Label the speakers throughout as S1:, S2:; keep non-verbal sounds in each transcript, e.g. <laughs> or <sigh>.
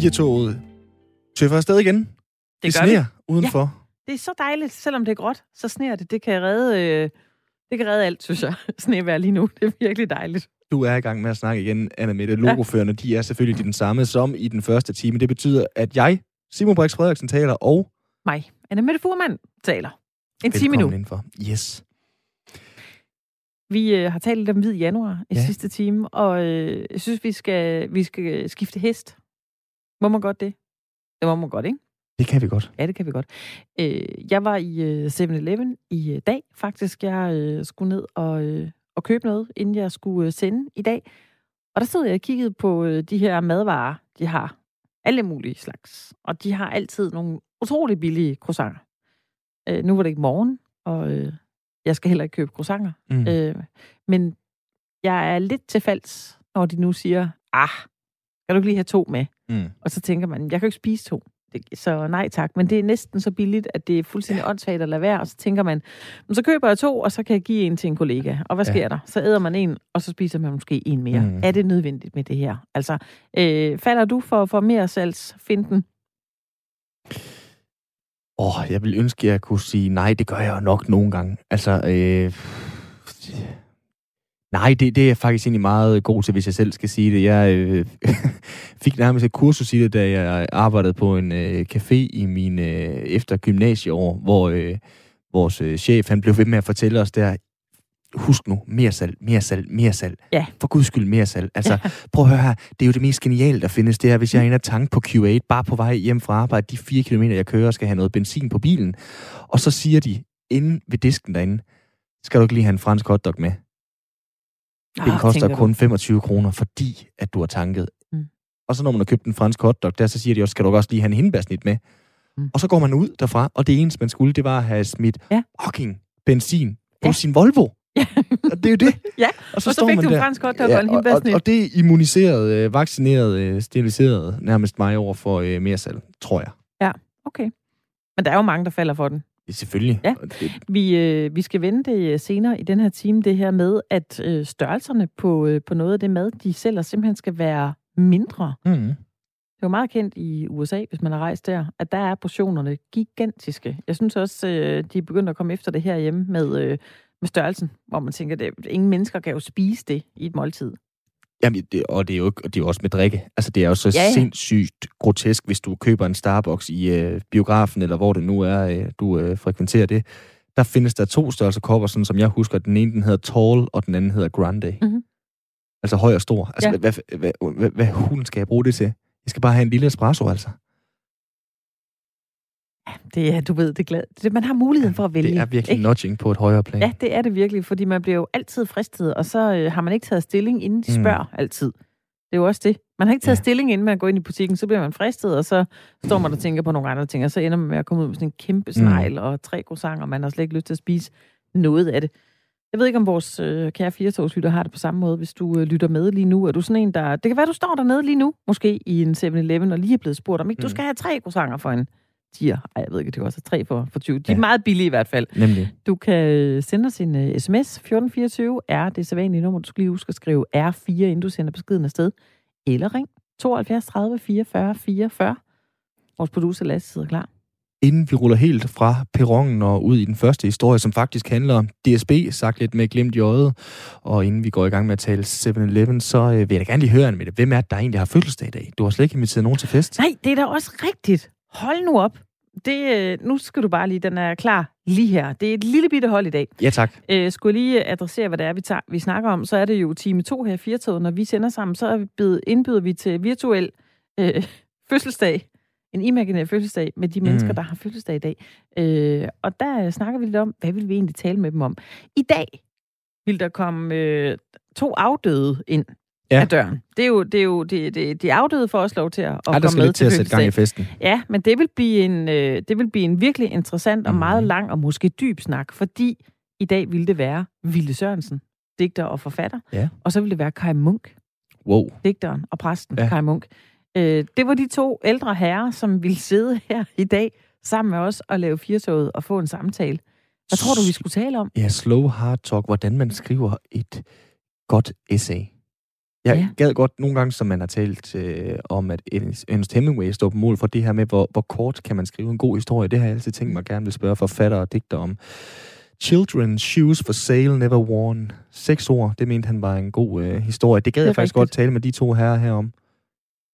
S1: firetoget tøffer afsted igen. Det, det
S2: gør vi.
S1: sneer udenfor.
S2: Det er så dejligt, selvom det er gråt, så sner det. Det kan redde, øh, det kan redde alt, synes jeg. <laughs> Snevær lige nu. Det er virkelig dejligt.
S1: Du er i gang med at snakke igen, Anna Mette. Logoførerne, de er selvfølgelig den samme som i den første time. Det betyder, at jeg, Simon Brix Frederiksen, taler, og
S2: Mig, Anna Mette Furman, taler. En time nu.
S1: indenfor. Yes.
S2: Vi øh, har talt lidt om hvid januar i
S1: Ja.
S2: sidste time, og øh, jeg synes, vi skal, vi skal skifte hest. Må man godt det? Det må man godt, ikke?
S1: Det kan vi godt.
S2: Ja, det kan vi godt. Øh, jeg var i øh, 7-Eleven i øh, dag, faktisk. Jeg øh, skulle ned og, øh, og købe noget, inden jeg skulle øh, sende i dag. Og der stod jeg og kiggede på øh, de her madvarer, de har. Alle mulige slags. Og de har altid nogle utrolig billige croissanter. Øh, nu var det ikke morgen, og øh, jeg skal heller ikke købe croissanter.
S1: Mm.
S2: Øh, men jeg er lidt til falds, når de nu siger, ah, kan du ikke lige have to med?
S1: Mm.
S2: Og så tænker man, jeg kan jo ikke spise to. Så nej tak. Men det er næsten så billigt, at det er fuldstændig ja. åndssvagt at lade være. Og så tænker man, "Men så køber jeg to, og så kan jeg give en til en kollega. Og hvad
S1: Ja.
S2: sker der? Så æder man en, og så spiser man måske en mere.
S1: Mm.
S2: Mm. Er det nødvendigt med det her? Altså, øh, falder du for, for mere salgsfinden?
S1: Åh, oh, jeg vil ønske, at jeg kunne sige, nej, det gør jeg jo nok nogle gange. Altså, øh, nej, det, det er jeg faktisk egentlig meget god til, hvis jeg selv skal sige det. Jeg øh, <laughs> fik nærmest et kursus i det, da jeg arbejdede på en øh, café i min øh, efter gymnasieår, hvor øh, vores øh, chef, han blev ved med at fortælle os der, husk nu, mere salg, mere salg, mere salg.
S2: Ja.
S1: For guds skyld, mere salg. <laughs> Altså, prøv at høre her, det er jo det mest geniale, der findes, det er, hvis jeg er inde og tanke på Q8, bare på vej hjem fra arbejde, de fire kilometer, jeg kører, skal have noget benzin på bilen. Og så siger de, inde ved disken derinde, skal du ikke lige have en fransk hotdog med? Den
S2: Ah,
S1: koster kun 25 kroner, fordi at du har tanket. Mm. Og så når man har købt en fransk hotdog, der så siger de også, skal du også lige have en hindbærsnit med? Mm. Og så går man ud derfra, og det eneste, man skulle, det var at have smidt
S2: Ja.
S1: fucking benzin på
S2: Ja.
S1: sin Volvo.
S2: Ja.
S1: Og det er jo det. <laughs>
S2: Ja,
S1: Og så,
S2: og så fik du en fransk hotdog og en
S1: og, og,
S2: hindbærsnit.
S1: og det er immuniseret, øh, vaccineret, øh, steriliseret nærmest mig over for øh, mere salg, tror jeg.
S2: Okay. Men der er jo mange, der falder for den.
S1: Selvfølgelig.
S2: Ja. Vi, øh, vi skal vende det øh, senere i den her time, det her med, at øh, størrelserne på, øh, på noget af det mad, de sælger, simpelthen skal være mindre.
S1: mm.
S2: Det er jo meget kendt i USA, hvis man har rejst der, at der er portionerne gigantiske. Jeg synes også, øh, de er begyndt at komme efter det her hjemme med, øh, med størrelsen, hvor man tænker, at ingen mennesker kan jo spise det i et måltid.
S1: Jamen, det, og det er jo ikke, det er jo også med drikke. Altså, det er jo så
S2: Ja,
S1: ja, sindssygt grotesk, hvis du køber en Starbucks i øh, biografen, eller hvor det nu er, øh, du øh, frekventerer det. Der findes der to størrelser kopper, sådan som jeg husker. Den ene, den hedder Tall, og den anden hedder Grande.
S2: Mhm.
S1: Altså høj og stor. Altså,
S2: ja.
S1: hvad, hvad, hvad, hvad, hvad hulen skal jeg bruge det til? Jeg skal bare have en lille espresso, altså.
S2: Det er, du ved, det er glad. Det, man har muligheden for at vælge.
S1: Det er virkelig
S2: ikke?
S1: nudging på et højere plan.
S2: Ja, det er det virkelig, fordi man bliver jo altid fristet, og så øh, har man ikke taget stilling, inden de
S1: Mm.
S2: spørger mm. altid. Det er jo også det. Man har ikke taget
S1: Ja.
S2: stilling, inden man går ind i butikken, så bliver man fristet, og så står man og tænker på nogle andre ting, og så ender man med at komme ud med sådan en kæmpe snegl mm. og tre croissanter, og man har slet ikke lyst til at spise noget af det. Jeg ved ikke, om vores øh, kære firetogslytter har det på samme måde, hvis du øh, lytter med lige nu. Er du sådan en, der... Det kan være, du står dernede lige nu, måske i en 7-Eleven, og lige er blevet spurgt, om ikke mm. du
S1: Mm.
S2: skal have tre croissanter for en tier. Ej, jeg ved ikke, det koster tre for, for 20. De er
S1: Ja.
S2: meget billige i hvert fald.
S1: Nemlig.
S2: Du kan sende os en uh, sms. 1424 er det sædvanlige nummer. Du skal lige huske at skrive R4, inden du sender beskeden afsted. Eller ring 72 30 44 44. Vores producer Lasse sidder klar.
S1: Inden vi ruller helt fra perronen og ud i den første historie, som faktisk handler om DSB, sagt lidt med glimt i øjet, og inden vi går i gang med at tale 7-Eleven, så øh, vil jeg da gerne lige høre, det. hvem er det, der egentlig har fødselsdag i dag? Du har slet ikke inviteret nogen til fest.
S2: Nej, det er da også rigtigt. Hold nu op. Det, øh, nu skal du bare lige, den er klar lige her. Det er et lille bitte hold i dag.
S1: Ja, tak.
S2: Øh, skulle jeg lige adressere, hvad det er, vi, tager, vi snakker om, så er det jo time 2 her i Firtoget. Når vi sender sammen, så er vi blevet, indbyder vi til virtuel øh, fødselsdag. En imaginær fødselsdag med de
S1: Mm.
S2: mennesker, der har fødselsdag i dag. Øh, og der øh, snakker vi lidt om, hvad vil vi egentlig tale med dem om. I dag vil der komme øh, to afdøde ind
S1: Ja.
S2: af døren. Det er jo, det er jo det, det, de afdøde får også lov til at, at
S1: Ej,
S2: komme
S1: skal
S2: med
S1: lidt til at sætte gang i festen.
S2: Ja, men det vil blive en, øh, det vil blive en virkelig interessant og
S1: Mhm.
S2: meget lang og måske dyb snak, fordi i dag ville det være Ville Sørensen, digter og forfatter,
S1: Ja.
S2: og så ville det være Kai Munk,
S1: Wow.
S2: digteren og præsten
S1: ja.
S2: Kai Munk. Øh, det var de to ældre herrer, som ville sidde her i dag sammen med os og lave firtoget og få en samtale. Hvad tror du, vi skulle tale om?
S1: Ja, slow hard talk. Hvordan man skriver et godt essay. Jeg ja. gad godt nogle gange, som man har talt øh, om, at Ernest Hemingway står på mål for det her med, hvor, hvor kort kan man skrive en god historie. Det har jeg altid tænkt mig gerne vil spørge forfattere og digter om. Children's Shoes for Sale Never Worn. Seks ord, det mente han var en god øh, historie. Det gad det jeg faktisk rigtigt. godt tale med de to herrer herom.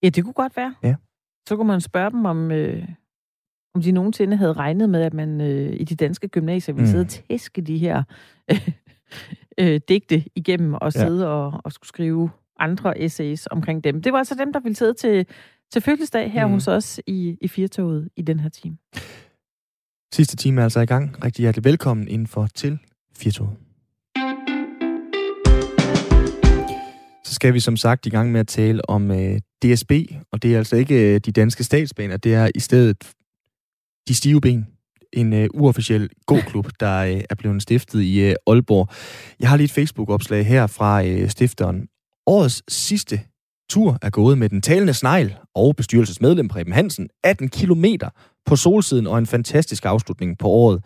S2: Ja, det kunne godt være.
S1: Ja.
S2: Så kunne man spørge dem, om, øh, om de nogensinde havde regnet med, at man øh, i de danske gymnasier ville mm. sidde og tæske de her øh, <laughs> øh, digte igennem og sidde ja. og, og skulle skrive andre essays omkring dem. Det var altså dem, der ville sidde til, til fødselsdag her mm. hos os i, i Firtoget i den her time.
S1: Sidste time er altså i gang. Rigtig hjertelig velkommen indenfor til Firtoget. Så skal vi som sagt i gang med at tale om øh, DSB, og det er altså ikke øh, de danske statsbaner, det er i stedet de stive ben. En øh, uofficiel gåklub, der øh, er blevet stiftet i øh, Aalborg. Jeg har lige et Facebook-opslag her fra øh, stifteren. Årets sidste tur er gået med den talende snegl og bestyrelsesmedlem Preben Hansen 18 kilometer på solsiden og en fantastisk afslutning på året.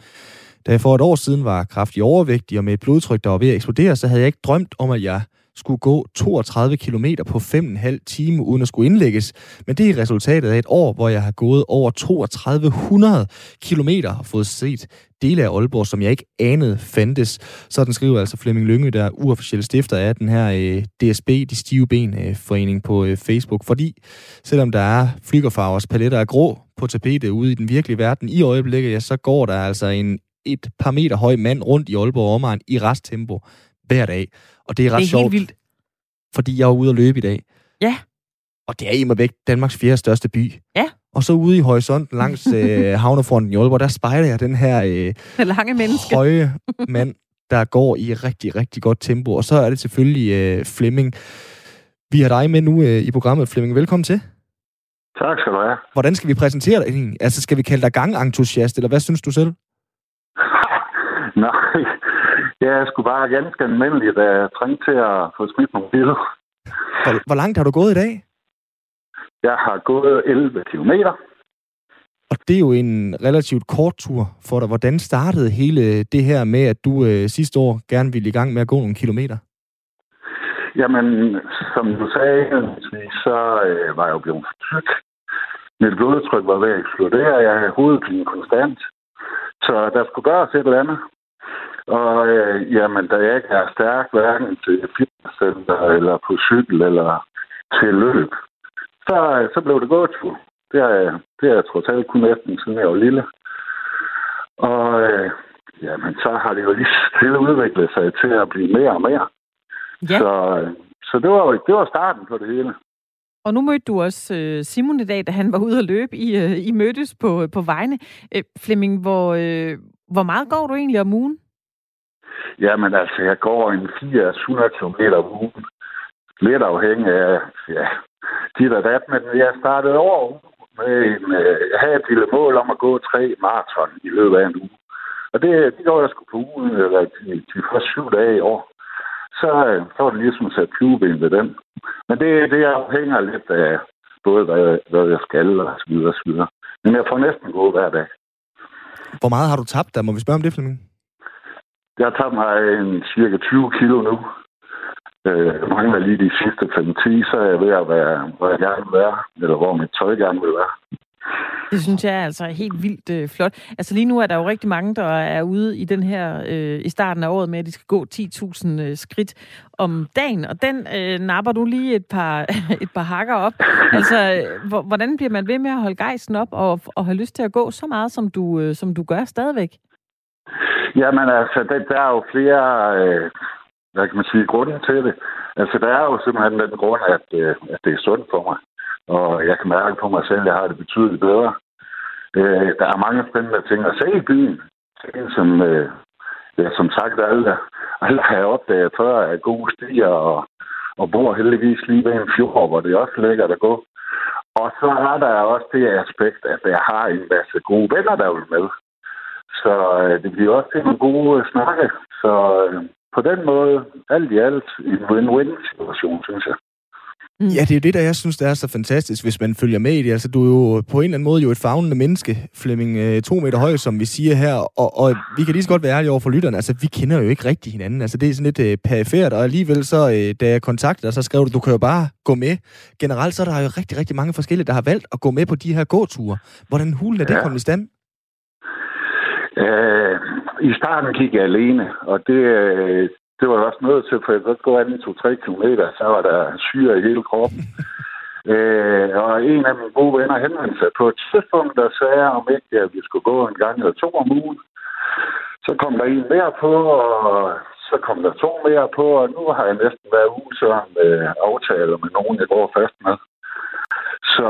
S1: Da jeg for et år siden var kraftig overvægtig og med et blodtryk, der var ved at eksplodere, så havde jeg ikke drømt om, at jeg skulle gå 32 km på 5,5 time uden at skulle indlægges. Men det er resultatet af et år, hvor jeg har gået over 3200 km og fået set dele af Aalborg, som jeg ikke anede fandtes. Sådan skriver altså Flemming Lynge, der er uofficiel stifter af den her øh, DSB, de stive ben øh, forening på øh, Facebook. Fordi selvom der er flygerfarvers paletter af grå på tapetet ude i den virkelige verden i øjeblikket, ja, så går der altså en et par meter høj mand rundt i Aalborg omegn i resttempo hver dag. Og det er ret det er sjovt, vildt. fordi jeg er ude at løbe i dag.
S2: Ja.
S1: Og det er i væk Danmarks fjerde største by.
S2: Ja.
S1: Og så ude i horisonten langs <laughs> øh, havnefronten i Aalborg, der spejler jeg den her
S2: øh, lange menneske.
S1: høje <laughs> mand, der går i rigtig, rigtig godt tempo. Og så er det selvfølgelig øh, Flemming. Vi har dig med nu øh, i programmet, Flemming. Velkommen til.
S3: Tak skal du have.
S1: Hvordan skal vi præsentere dig egentlig? Altså, skal vi kalde dig gangentusiast, eller hvad synes du selv? <laughs>
S3: Nej, jeg skulle bare ganske almindelig, jeg trængte til at få smidt nogle billeder.
S1: Hvor, hvor langt har du gået i dag?
S3: Jeg har gået 11 kilometer.
S1: Og det er jo en relativt kort tur for dig. Hvordan startede hele det her med, at du øh, sidste år gerne ville i gang med at gå nogle kilometer?
S3: Jamen, som du sagde, så øh, var jeg jo blevet for tyk. Mit blodtryk var ved at eksplodere. Jeg havde hovedpine konstant. Så der skulle gøres et eller andet. Og øh, jamen, da jeg ikke er stærk, hverken til fitnesscenter, eller på cykel, eller til løb, så, så blev det godt. Det er, det er jeg trods alt kun efter, siden jeg var lille. Og øh, jamen, så har det jo lige <laughs> stille udviklet sig til at blive mere og mere. Ja. Så, så det, var, det var starten på det hele.
S2: Og nu mødte du også øh, Simon i dag, da han var ude at løbe. I, øh, I mødtes på, på vejene. Øh, Flemming, hvor, øh, hvor meget går du egentlig om ugen?
S3: Jamen altså, jeg går en 400 km om ugen. Lidt afhængig af, ja, dit og dat, men jeg startede over med en, øh, jeg havde et lille mål om at gå tre maraton i løbet af en uge. Og det, det gjorde jeg sgu på ugen, øh, eller de, de første syv dage i år. Så, øh, så var det ligesom sat flueben ved den. Men det, det afhænger lidt af både, hvad, hvad jeg skal, og så videre, og så videre. Men jeg får næsten gå hver dag.
S1: Hvor meget har du tabt der? Må vi spørge om det, Flemming?
S3: Jeg har mig en cirka 20 kilo nu. Øh, jeg mangler lige de sidste 5-10, så er jeg ved at være, hvor jeg gerne vil være, eller hvor mit tøj gerne vil være.
S2: Det synes jeg altså er altså helt vildt øh, flot. Altså lige nu er der jo rigtig mange, der er ude i den her øh, i starten af året med, at de skal gå 10.000 øh, skridt om dagen, og den øh, napper du lige et par, <laughs> et par hakker op. Altså, øh, hvordan bliver man ved med at holde gejsten op og, og have lyst til at gå så meget, som du, øh, som du gør stadigvæk?
S3: Jamen altså, der, der er jo flere, øh, hvad kan man sige, grunde til det. Altså, der er jo simpelthen den grund, at, øh, at det er sundt for mig. Og jeg kan mærke på mig selv, at jeg har det betydeligt bedre. Øh, der er mange spændende ting at se i byen. Ting, som, øh, ja, som sagt, alle, alle har opdaget før er gode stier og, og bor heldigvis lige ved en fjord, hvor det er også lækkert at gå. Og så er der også det aspekt, at jeg har en masse gode venner, der vil med. Så øh, det bliver også til en god snakke. Så øh, på den måde, alt i alt, en win-win situation, synes jeg.
S1: Mm. Ja, det er jo det, der jeg synes, der er så fantastisk, hvis man følger med i det. Altså, du er jo på en eller anden måde jo et fagnende menneske, Flemming, øh, to meter høj, som vi siger her, og, og vi kan lige så godt være ærlige over for lytterne. Altså, vi kender jo ikke rigtig hinanden. Altså, det er sådan lidt øh, perifært, og alligevel så, øh, da jeg kontaktede dig, så skrev du, du kan jo bare gå med. Generelt så er der jo rigtig, rigtig mange forskellige, der har valgt at gå med på de her gåture. Hvordan hulen er det ja. kommet i stand?
S3: Uh, I starten gik jeg alene, og det, øh, det var også noget til, for jeg kunne gå an i to-tre kilometer, så var der syre i hele kroppen. <laughs> øh, og en af mine gode venner henvendte sig på et tidspunkt, der sagde, om ikke at vi skulle gå en gang eller to om ugen. Så kom der en mere på, og så kom der to mere på, og nu har jeg næsten været uge sådan med aftaler med nogen, jeg går fast med. Så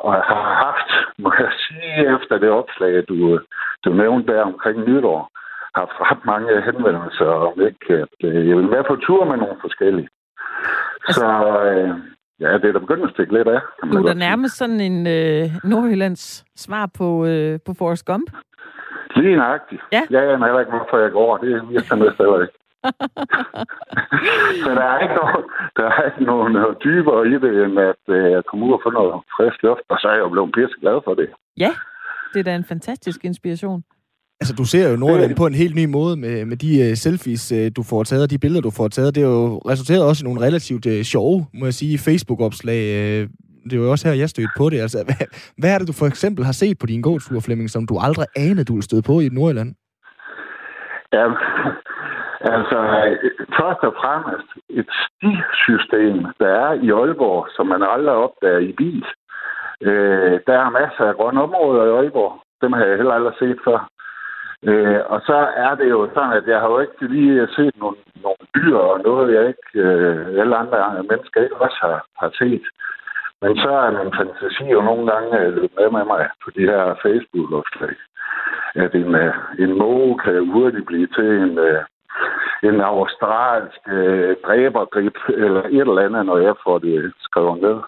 S3: og jeg har haft, må jeg sige, efter det opslag, du, du nævnte der omkring nytår, haft ret mange henvendelser om ikke, at øh, jeg vil være på tur med nogle forskellige. Altså, så øh, ja, det er da begyndt at stikke lidt af.
S2: Du er da nærmest sådan en øh, Nordjyllands svar på, øh, på Forrest Gump.
S3: Lige nøjagtigt. Ja. ja, jeg heller ikke, hvorfor jeg går. Det er virkelig med stadig ikke. <laughs> så der er ikke noget, der er ikke nogen, noget dybere i det, end at øh, jeg kommer ud og får noget frisk luft, og så er jeg jo blevet pisse glad for det.
S2: Ja, det er da en fantastisk inspiration.
S1: Altså, du ser jo Nordjylland på en helt ny måde med, med de uh, selfies, uh, du får taget, og de billeder, du får taget. Det er jo resulteret også i nogle relativt uh, sjove, må jeg sige, Facebook-opslag. Uh, det er jo også her, jeg stødte på det. Altså, <laughs> hvad, hvad er det, du for eksempel har set på din gåtur, Flemming, som du aldrig anede, du ville støde på i Nordjylland?
S3: Ja, altså, først og fremmest et stisystem, der er i Aalborg, som man aldrig opdager i bil. Øh, der er masser af grønne områder i Aalborg. Dem har jeg heller aldrig set før. Øh, og så er det jo sådan, at jeg har jo ikke lige set nogle, nogle dyr og noget, jeg ikke øh, alle andre mennesker ikke også har, har set. Men så er min fantasi jo nogle gange øh, løbet med med mig på de her Facebook-opslag. At en, øh, en måge kan hurtigt blive til en, øh, en australsk øh, dræbergrip eller et eller andet, når jeg får det skrevet ned.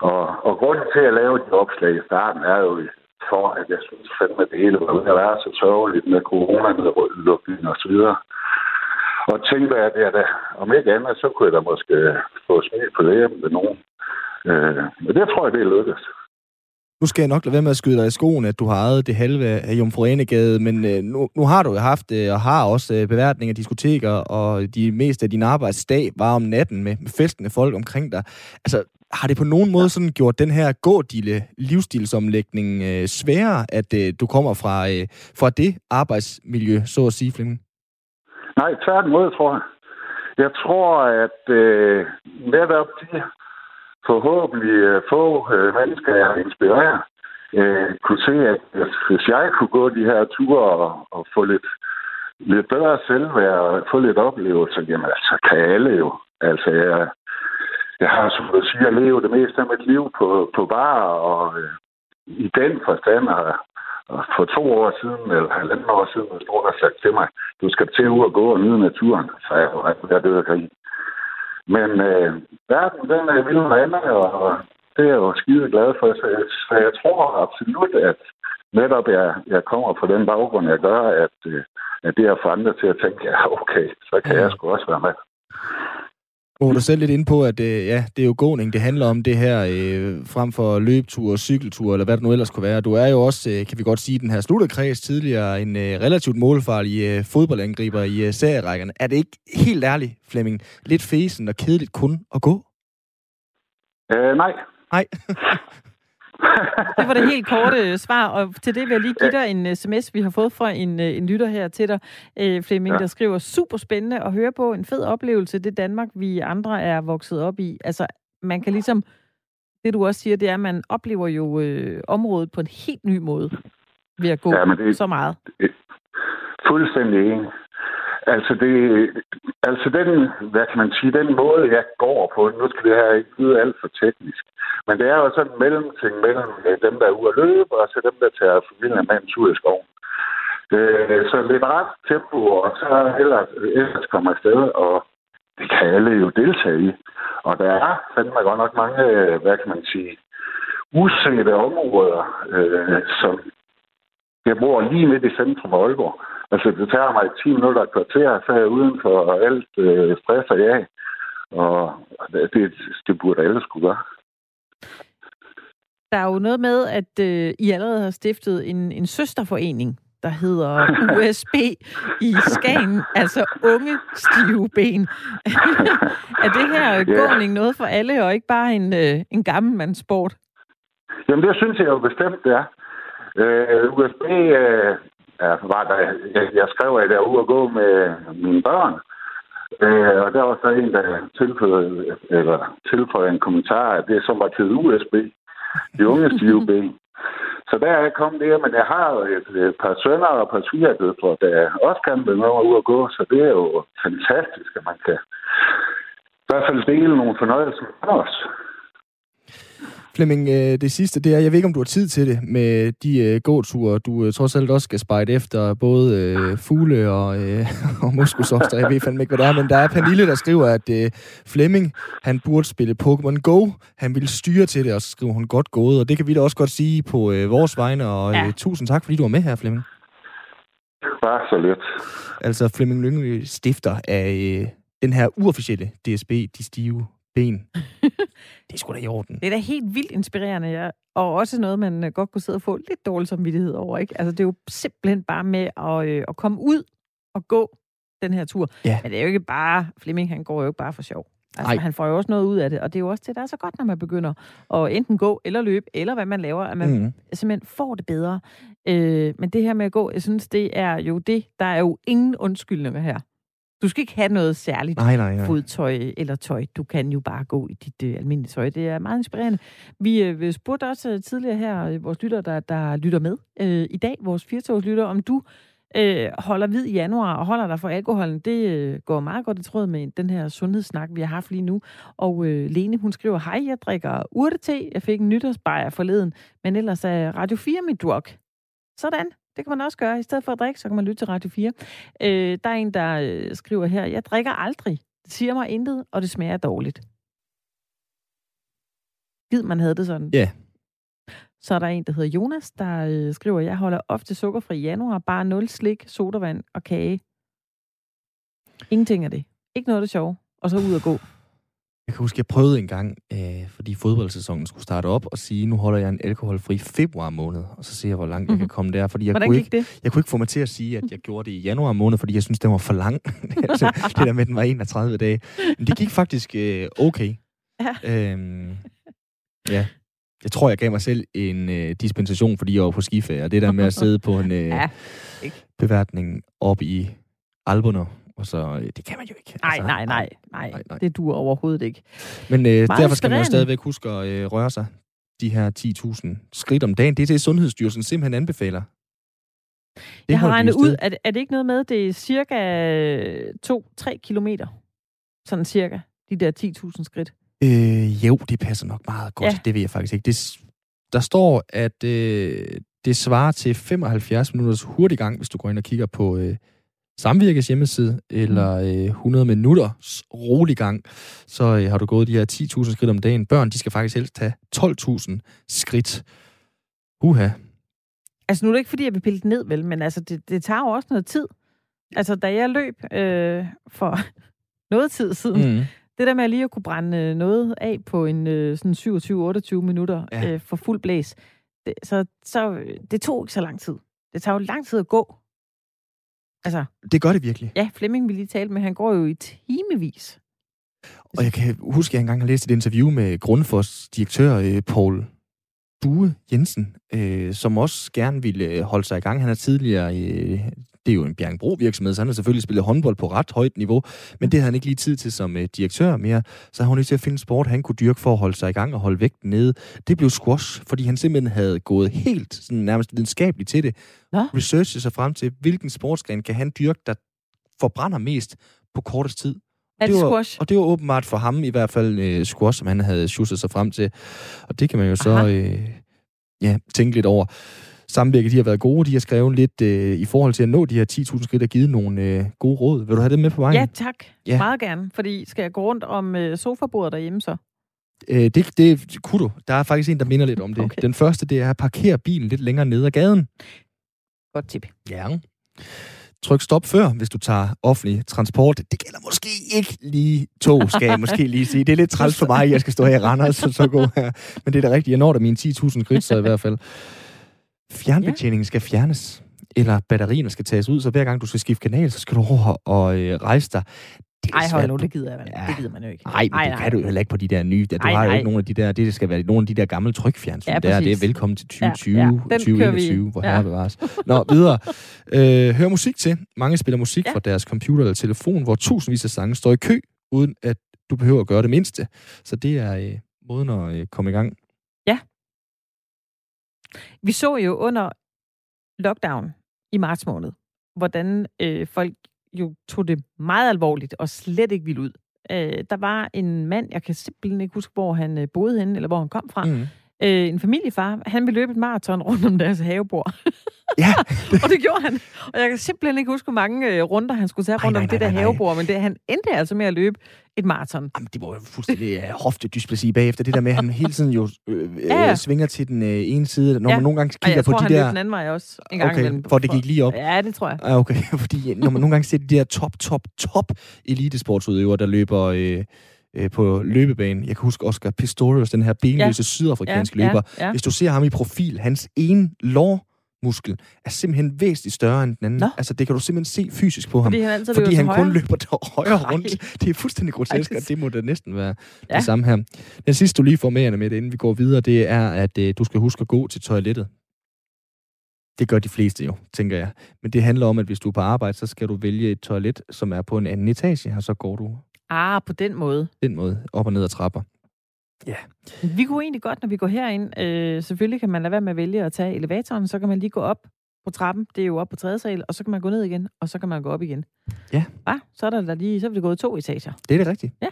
S3: Og, og grunden til at lave de opslag i starten er jo for, at jeg synes fandme, at det hele var ved at være så tørveligt med coronanedlukning og så videre. Og tænkte, at jeg da, om ikke andet, så kunne jeg da måske få smil på det med nogen. Øh, men det tror jeg, det er lykkedes.
S1: Nu skal jeg nok lade være med at skyde dig i skoen, at du har ejet det halve af Jomfru Anegade, men øh, nu, nu har du jo haft øh, og har også øh, beværtning af diskoteker, og de meste af din arbejdsdag var om natten med, med festende folk omkring dig. Altså, har det på nogen måde sådan gjort den her gådille livsstilsomlægning øh, sværere, at øh, du kommer fra, øh, fra det arbejdsmiljø, så at sige, Flemming?
S3: Nej, tværtimod, tror jeg. Jeg tror, at øh, netop de forhåbentlig øh, få øh, mennesker, jeg inspirerer, øh, kunne se, at hvis jeg kunne gå de her ture og, og få lidt, lidt bedre selvværd og få lidt oplevelser, jamen altså kan alle jo. Altså jeg, jeg har, som du siger, levet det meste af mit liv på, på bar, og øh, i den forstand har for to år siden, eller halvanden år siden, hvis nogen har sagt til mig, du skal til ud og gå og nyde naturen, så jeg var ret ved at dø af grin. Men øh, verden, den er vild med andet, og det er jeg jo skide glad for. Så jeg, så jeg tror absolut, at netop jeg, jeg kommer på den baggrund, jeg gør, at, øh, at det har forandret til at tænke, ja, okay, så kan jeg sgu også være med.
S1: Var du selv lidt ind på, at øh, ja, det er jo gåning, det handler om det her, øh, frem for løbetur, cykeltur, eller hvad det nu ellers kunne være. Du er jo også, øh, kan vi godt sige, den her sluttekreds tidligere, en øh, relativt målfarlig øh, fodboldangriber i øh, serierækkerne. Er det ikke helt ærligt, Flemming, lidt fesen og kedeligt kun at gå?
S3: Øh, nej.
S1: Nej. <laughs>
S2: det var det helt korte øh, svar, og til det vil jeg lige give dig en sms, vi har fået fra en, øh, en lytter her til dig, øh, Flemming, ja. der skriver, super spændende at høre på, en fed oplevelse, det Danmark, vi andre er vokset op i. Altså, man kan ligesom, det du også siger, det er, at man oplever jo øh, området på en helt ny måde ved at gå ja, det, så meget. Det,
S3: fuldstændig enig. Altså, det, altså den, hvad kan man sige, den måde, jeg går på, nu skal det her ikke lyde alt for teknisk, men det er jo sådan en mellemting mellem øh, dem, der er ude at løbe, og så dem, der tager familien med en tur i skoven. Øh, så lidt ret tempo, og så ellers, ellers kommer afsted, og det kan alle jo deltage i. Og der er fandme godt nok mange, øh, hvad kan man sige, usete områder, øh, som jeg bor lige midt i centrum af Aalborg. Altså, det tager mig 10 minutter et kvarter, så er jeg uden for alt øh, stress og ja. Og det, det burde alle skulle gøre.
S2: Der er jo noget med, at øh, I allerede har stiftet en, en søsterforening, der hedder USB i Skagen, <laughs> altså unge stive ben. <laughs> er det her yeah. gåning noget for alle, og ikke bare en, øh, en gammelmandssport?
S3: Jamen, det synes jeg jo bestemt, det er. Øh, USB øh, var der, jeg, jeg skrev, at jeg var ude at gå med mine børn. Øh, og der var så en, der tilføjede, eller tilføjede en kommentar, at det som var til USB. De unge stive. Så der er jeg kommet der, men jeg har jo et, et par sønner og et par svigerdøtre, der også kan med mig ud og gå, så det er jo fantastisk, at man kan i hvert fald dele nogle fornøjelser med os.
S1: Flemming, øh, det sidste, det er, jeg ved ikke, om du har tid til det med de øh, gåture, du øh, trods alt også skal spejde efter både øh, fugle og, øh, <laughs> og muskelsoster. Jeg ved fandme ikke, hvad det er, men der er Pernille, der skriver, at øh, Flemming, han burde spille Pokémon Go. Han ville styre til det, og så skriver hun godt gået, og det kan vi da også godt sige på øh, vores vegne, og ja. øh, tusind tak, fordi du var med her, Flemming.
S3: Bare så lidt.
S1: Altså Flemming Lyngø, stifter af øh, den her uofficielle DSB, De Stive Ben. <laughs> det er sgu da i orden.
S2: Det er da helt vildt inspirerende, ja. Og også noget, man øh, godt kunne sidde og få lidt dårlig samvittighed over, ikke? Altså, det er jo simpelthen bare med at, øh, at komme ud og gå den her tur. Ja. Men det er jo ikke bare... Flemming, han går jo ikke bare for sjov. Altså, han får jo også noget ud af det, og det er jo også det, der er så godt, når man begynder at enten gå eller løbe, eller hvad man laver, at man mm. simpelthen får det bedre. Øh, men det her med at gå, jeg synes, det er jo det, der er jo ingen undskyldninger her. Du skal ikke have noget særligt nej, nej, nej. fodtøj eller tøj. Du kan jo bare gå i dit øh, almindelige tøj. Det er meget inspirerende. Vi øh, spurgte også øh, tidligere her, øh, vores lytter, der, der lytter med øh, i dag, vores firtogslytter, om du øh, holder hvid i januar og holder dig for alkoholen. Det øh, går meget godt i tråd med den her sundhedssnak, vi har haft lige nu. Og øh, Lene, hun skriver, hej, jeg drikker urtete. Jeg fik en nytårsbajer forleden, men ellers er Radio 4 mit drug. Sådan. Det kan man også gøre. I stedet for at drikke, så kan man lytte til Radio 4. Øh, der er en, der øh, skriver her, jeg drikker aldrig. Det siger mig intet, og det smager dårligt. Gid man havde det sådan.
S1: Ja. Yeah.
S2: Så er der en, der hedder Jonas, der øh, skriver, jeg holder ofte sukkerfri i januar, bare nul slik, sodavand og kage. Ingenting af det. Ikke noget af det sjove. Og så ud og gå.
S1: Jeg kan huske, jeg prøvede en gang, øh, fordi fodboldsæsonen skulle starte op, og sige, nu holder jeg en alkoholfri februar måned, og så ser jeg, hvor langt mm-hmm. jeg mhm. kan komme der. Fordi jeg
S2: Hvordan
S1: kunne
S2: ikke,
S1: det? Jeg kunne ikke få mig til at sige, at jeg gjorde det i januar måned, fordi jeg synes, det var for lang. <laughs> altså, det der med, den var 31 dage. Men det gik faktisk øh, okay. Ja. Øhm, ja. Jeg tror, jeg gav mig selv en øh, dispensation, fordi jeg var på skiferie. Og det der med at sidde på en øh, ja, beværtning op i Alberne og så øh, det kan man jo ikke.
S2: Nej, altså, nej, nej, nej, nej, nej. Det duer overhovedet ikke.
S1: Men øh, derfor skal man jo stadigvæk huske at øh, røre sig de her 10.000 skridt om dagen. Det er det, Sundhedsstyrelsen simpelthen anbefaler.
S2: Det jeg har regnet ud, at er det ikke noget med, det er cirka 2-3 kilometer? Sådan cirka, de der 10.000 skridt.
S1: Øh, jo, det passer nok meget godt. Ja. Det ved jeg faktisk ikke. Det, der står, at øh, det svarer til 75 minutters hurtig gang, hvis du går ind og kigger på øh, Samvirkes hjemmeside, eller øh, 100 minutters rolig gang, så øh, har du gået de her 10.000 skridt om dagen. Børn, de skal faktisk helst tage 12.000 skridt. Uha.
S2: Altså nu er det ikke, fordi jeg vil pille det ned, vel, men altså, det, det tager jo også noget tid. Altså, da jeg løb øh, for <laughs> noget tid siden, mm. det der med lige at kunne brænde noget af på en øh, sådan 27-28 minutter ja. øh, for fuld blæs, det, så, så det tog ikke så lang tid. Det tager jo lang tid at gå. Altså,
S1: det gør det virkelig.
S2: Ja, Flemming vi lige tale med, han går jo i timevis.
S1: Og jeg kan huske, at jeg engang har læst et interview med Grundfos direktør øh, Paul Due Jensen, øh, som også gerne ville øh, holde sig i gang. Han er tidligere øh, det er jo en Bjergbro virksomhed, så han har selvfølgelig spillet håndbold på ret højt niveau, men det havde han ikke lige tid til som uh, direktør mere, så han nødt til at finde sport, han kunne dyrke for at holde sig i gang og holde vægten nede. Det blev squash, fordi han simpelthen havde gået helt sådan, nærmest videnskabeligt til det. Nå? Researchet sig frem til, hvilken sportsgren kan han dyrke, der forbrænder mest på kortest tid.
S2: Er det, det var, squash?
S1: Og det var åbenbart for ham i hvert fald uh, squash, som han havde sjusset sig frem til. Og det kan man jo så uh, ja, tænke lidt over. Samvirket, de har været gode. De har skrevet lidt øh, i forhold til at nå de her 10.000 skridt og givet nogle øh, gode råd. Vil du have det med på vejen?
S2: Ja, tak. Ja. Meget gerne. Fordi skal jeg gå rundt om øh, sofabordet derhjemme så?
S1: Øh, det, det kunne du. Der er faktisk en, der minder lidt om det. Okay. Den første, det er at parkere bilen lidt længere ned ad gaden.
S2: Godt tip.
S1: Ja tryk stop før, hvis du tager offentlig transport. Det gælder måske ikke lige tog, skal jeg måske lige sige. Det er lidt træls for mig, at jeg skal stå her i Randers så, så gå her. Men det er da rigtigt. Jeg når da mine 10.000 skridt, så i hvert fald. Fjernbetjeningen skal fjernes eller batterierne skal tages ud, så hver gang du skal skifte kanal, så skal du over og øh, rejse dig.
S2: Det Ej, hold nu, det gider, jeg, ja. det gider man jo ikke.
S1: Nej, men ej, det nej. kan du jo heller ikke på de der nye. Du ej, har jo ikke nogen af de der, det skal være nogle af de der gamle trykfjernsyn. Ja, der, det er velkommen til 2020, ja, ja. 2021, hvor ja. her bevares. Nå, videre. Øh, hør musik til. Mange spiller musik ja. fra deres computer eller telefon, hvor tusindvis af sange står i kø, uden at du behøver at gøre det mindste. Så det er øh, måden at øh, komme i gang.
S2: Ja. Vi så jo under lockdown i marts måned, hvordan øh, folk jo tog det meget alvorligt og slet ikke ville ud. Øh, der var en mand, jeg kan simpelthen ikke huske, hvor han øh, boede henne, eller hvor han kom fra. Mm. Øh, en familiefar, han ville løbe et maraton rundt om deres havebord.
S1: Ja. <laughs>
S2: og det gjorde han. Og jeg kan simpelthen ikke huske, hvor mange øh, runder han skulle tage rundt nej, nej, om det nej, der nej. havebord, men det, han endte altså med at løbe et maraton.
S1: Jamen, det var jo fuldstændig uh, hoftedysplasi bagefter. Det der med, at han hele tiden jo øh, ja. øh, svinger til den øh, ene side. Når ja. man nogle gange kigger på
S2: tror,
S1: de der...
S2: den anden vej også. En gang
S1: okay, imellem. for det gik lige op.
S2: Ja, det tror jeg.
S1: Ah, okay, <laughs> fordi når man nogle gange ser de der top, top, top elitesportsudøvere, der løber... Øh, øh, på løbebanen. Jeg kan huske Oscar Pistorius, den her benløse ja. sydafrikanske ja, løber. Ja, ja. Hvis du ser ham i profil, hans ene lår muskel er simpelthen væsentligt større end den anden. Nå. Altså, det kan du simpelthen se fysisk på ham.
S2: Fordi han, altid
S1: fordi han
S2: kun
S1: højre. løber til højre rundt. Det er fuldstændig grotesk, og det må da næsten være ja. det samme her. Den sidste, du lige får med, med det, inden vi går videre, det er, at uh, du skal huske at gå til toilettet. Det gør de fleste jo, tænker jeg. Men det handler om, at hvis du er på arbejde, så skal du vælge et toilet, som er på en anden etage, og så går du...
S2: Ah, på den måde.
S1: Den måde, op og ned ad trapper.
S2: Ja. Vi kunne egentlig godt, når vi går herind, øh, selvfølgelig kan man lade være med at vælge at tage elevatoren, så kan man lige gå op på trappen, det er jo op på tredje sal, og så kan man gå ned igen, og så kan man gå op igen.
S1: Ja.
S2: Ja, så er der, der lige, så er det gået to etager.
S1: Det er det rigtigt.
S2: Ja.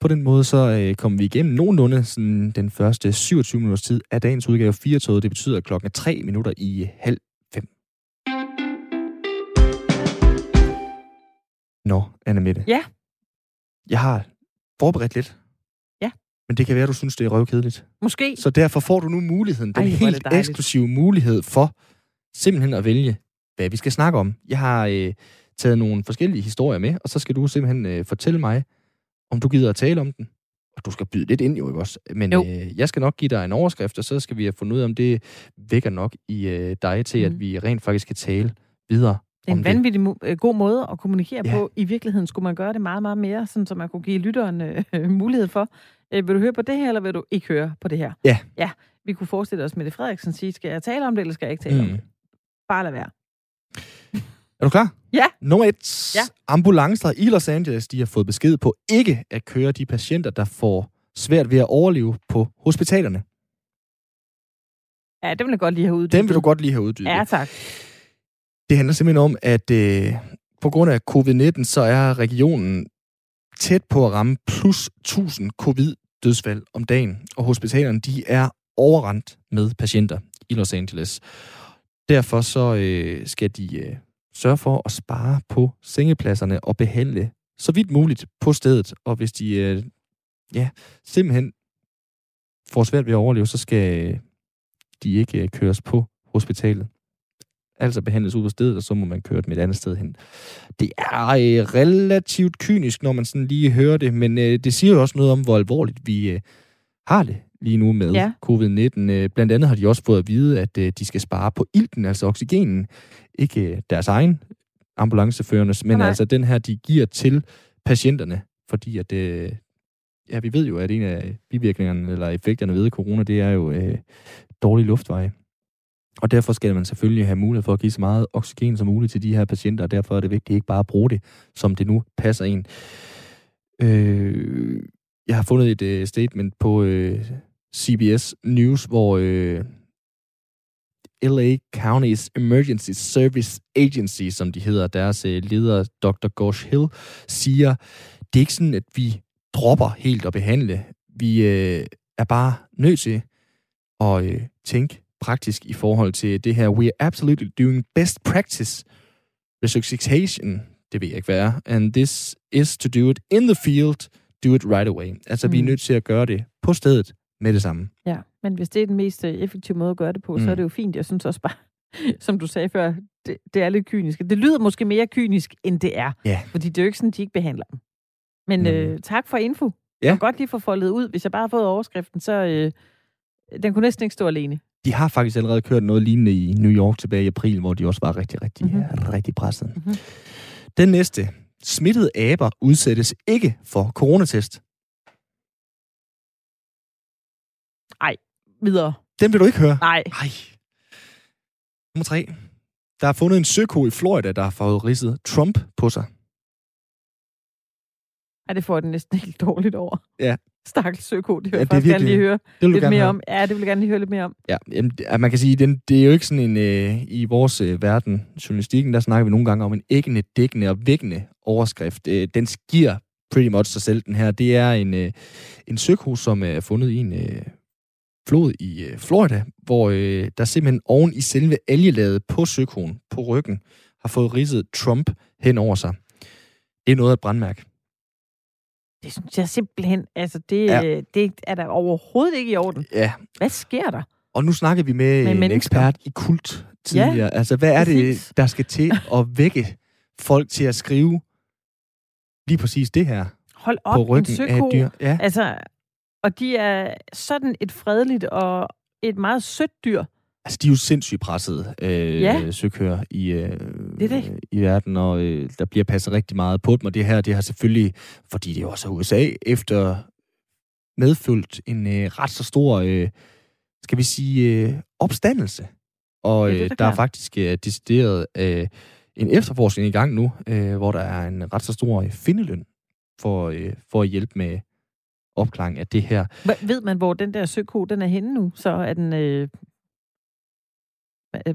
S1: På den måde så øh, kommer vi igennem nogenlunde sådan, den første 27 minutters tid af dagens udgave 4 toget. Det betyder, at klokken er 3 minutter i halv Nå, Anna Mette.
S2: Ja.
S1: Jeg har forberedt lidt men det kan være, at du synes, det er røvkedeligt.
S2: Måske.
S1: Så derfor får du nu muligheden, den Ej, helt eksklusive mulighed for simpelthen at vælge, hvad vi skal snakke om. Jeg har øh, taget nogle forskellige historier med, og så skal du simpelthen øh, fortælle mig, om du gider at tale om den. Og du skal byde lidt ind jo, også? Men jo. Øh, jeg skal nok give dig en overskrift, og så skal vi have fundet ud af, om det vækker nok i øh, dig til, mm. at vi rent faktisk kan tale videre
S2: det er en vanvittig mo- øh, god måde at kommunikere ja. på. I virkeligheden skulle man gøre det meget, meget mere, sådan, så man kunne give lytteren øh, <laughs> mulighed for. Øh, vil du høre på det her, eller vil du ikke høre på det her?
S1: Ja.
S2: Ja, vi kunne forestille os, Mette Frederiksen sige, skal jeg tale om det, eller skal jeg ikke tale mm. om det? Bare lad være. <laughs>
S1: Er du klar?
S2: Ja.
S1: Nummer et.
S2: Ja.
S1: Ambulancer i Los Angeles, de har fået besked på ikke at køre de patienter, der får svært ved at overleve på hospitalerne.
S2: Ja, det vil jeg godt lige have uddybet.
S1: Den vil du godt lige have uddybet.
S2: Ja, tak.
S1: Det handler simpelthen om, at øh, på grund af covid-19, så er regionen tæt på at ramme plus 1000 covid-dødsfald om dagen, og hospitalerne de er overrendt med patienter i Los Angeles. Derfor så øh, skal de øh, sørge for at spare på sengepladserne og behandle så vidt muligt på stedet. Og hvis de øh, ja, simpelthen får svært ved at overleve, så skal øh, de ikke øh, køres på hospitalet altså behandles ud på stedet, og så må man køre dem et andet sted hen. Det er øh, relativt kynisk, når man sådan lige hører det, men øh, det siger jo også noget om, hvor alvorligt vi øh, har det lige nu med ja. covid-19. Øh, blandt andet har de også fået at vide, at øh, de skal spare på ilten, altså oxygenen. Ikke øh, deres egen ambulanceførernes, men okay. altså den her, de giver til patienterne, fordi at øh, ja, vi ved jo, at en af bivirkningerne eller effekterne ved corona, det er jo øh, dårlig luftveje. Og derfor skal man selvfølgelig have mulighed for at give så meget oxygen som muligt til de her patienter, og derfor er det vigtigt ikke bare at bruge det, som det nu passer ind. Øh, jeg har fundet et øh, statement på øh, CBS News, hvor øh, LA County's Emergency Service Agency, som de hedder, deres øh, leder, Dr. Gosh Hill, siger, det er ikke sådan, at vi dropper helt at behandle. Vi øh, er bare nødt til at øh, tænke praktisk i forhold til det her. We are absolutely doing best practice resuscitation. Det ved jeg ikke, hvad er. And this is to do it in the field, do it right away. Altså, mm. vi er mm. nødt til at gøre det på stedet med det samme.
S2: Ja, men hvis det er den mest øh, effektive måde at gøre det på, mm. så er mm. det jo fint. Jeg synes også bare, <laughs> som du sagde før, det, det er lidt kynisk. Det lyder måske mere kynisk, end det er.
S1: Ja.
S2: Fordi det er jo ikke sådan, de ikke behandler dem. Men
S1: Mm.
S2: øh, tak for info.
S1: Ja.
S2: Jeg kan godt lige få foldet ud. Hvis jeg bare har fået overskriften, så øh, den kunne næsten ikke stå alene.
S1: De har faktisk allerede kørt noget lignende i New York tilbage i april, hvor de også var rigtig, rigtig,
S2: Mhm.
S1: mm-hmm. rigtig presset.
S2: Mhm.
S1: Den næste. Smittede aber udsættes ikke for coronatest.
S2: Videre.
S1: Den vil du ikke høre?
S2: Nej.
S1: Nej. Nummer tre. Der er fundet en søko i Florida, der har fået ridset Trump på sig.
S2: Ej, det får den næsten <laughs> helt dårligt over.
S1: Ja.
S2: Stakkels søko, det vil
S1: Ja,
S2: jeg faktisk gerne
S1: virkelig-
S2: lige høre
S1: Det
S2: lidt
S1: gerne
S2: mere
S1: høre.
S2: om. Ja, det vil jeg gerne lige høre lidt mere om.
S1: Ja, jamen, man kan sige, den, det er jo ikke sådan en, øh, i vores øh, verden, journalistikken, der snakker vi nogle gange om en æggende, dækkende og vækkende overskrift. Øh, den giver pretty much sig selv, den her. Det er en, øh, en søko, som er fundet i en øh, flod i øh, Florida, hvor øh, der simpelthen oven i selve algelaget på søkoen, på ryggen, har fået ridset Trump hen over sig. Det er noget af et brandmærke.
S2: Det synes jeg simpelthen, altså det,
S1: Ja.
S2: det er da overhovedet ikke i orden.
S1: Ja,
S2: Hvad sker der?
S1: Og nu snakker vi med,
S2: Med
S1: en
S2: mennesker.
S1: ekspert i kult tidligere. Ja, altså, hvad er
S2: præcis.
S1: det, der skal til at vække folk til at skrive lige præcis det her
S2: Hold op,
S1: på
S2: en
S1: ryggen af
S2: søko.
S1: et dyr? Ja.
S2: Altså, og de er sådan et fredeligt og et meget sødt dyr.
S1: Altså, de er jo sindssygt presset øh,
S2: Ja.
S1: søkører i, øh,
S2: Det det.
S1: i verden, og øh, der bliver passet rigtig meget på dem. Og det her, det har selvfølgelig, fordi det er også USA, efter medfølt en øh, ret så stor, øh, skal vi sige, øh, opstandelse. Og
S2: Ja, det er
S1: øh, der er faktisk øh, decideret øh, en efterforskning i gang nu, øh, hvor der er en ret så stor øh, findeløn for, øh, for at hjælpe med opklaring af det her.
S2: Ved man, hvor den der søko, den er henne nu? Så er den... Øh,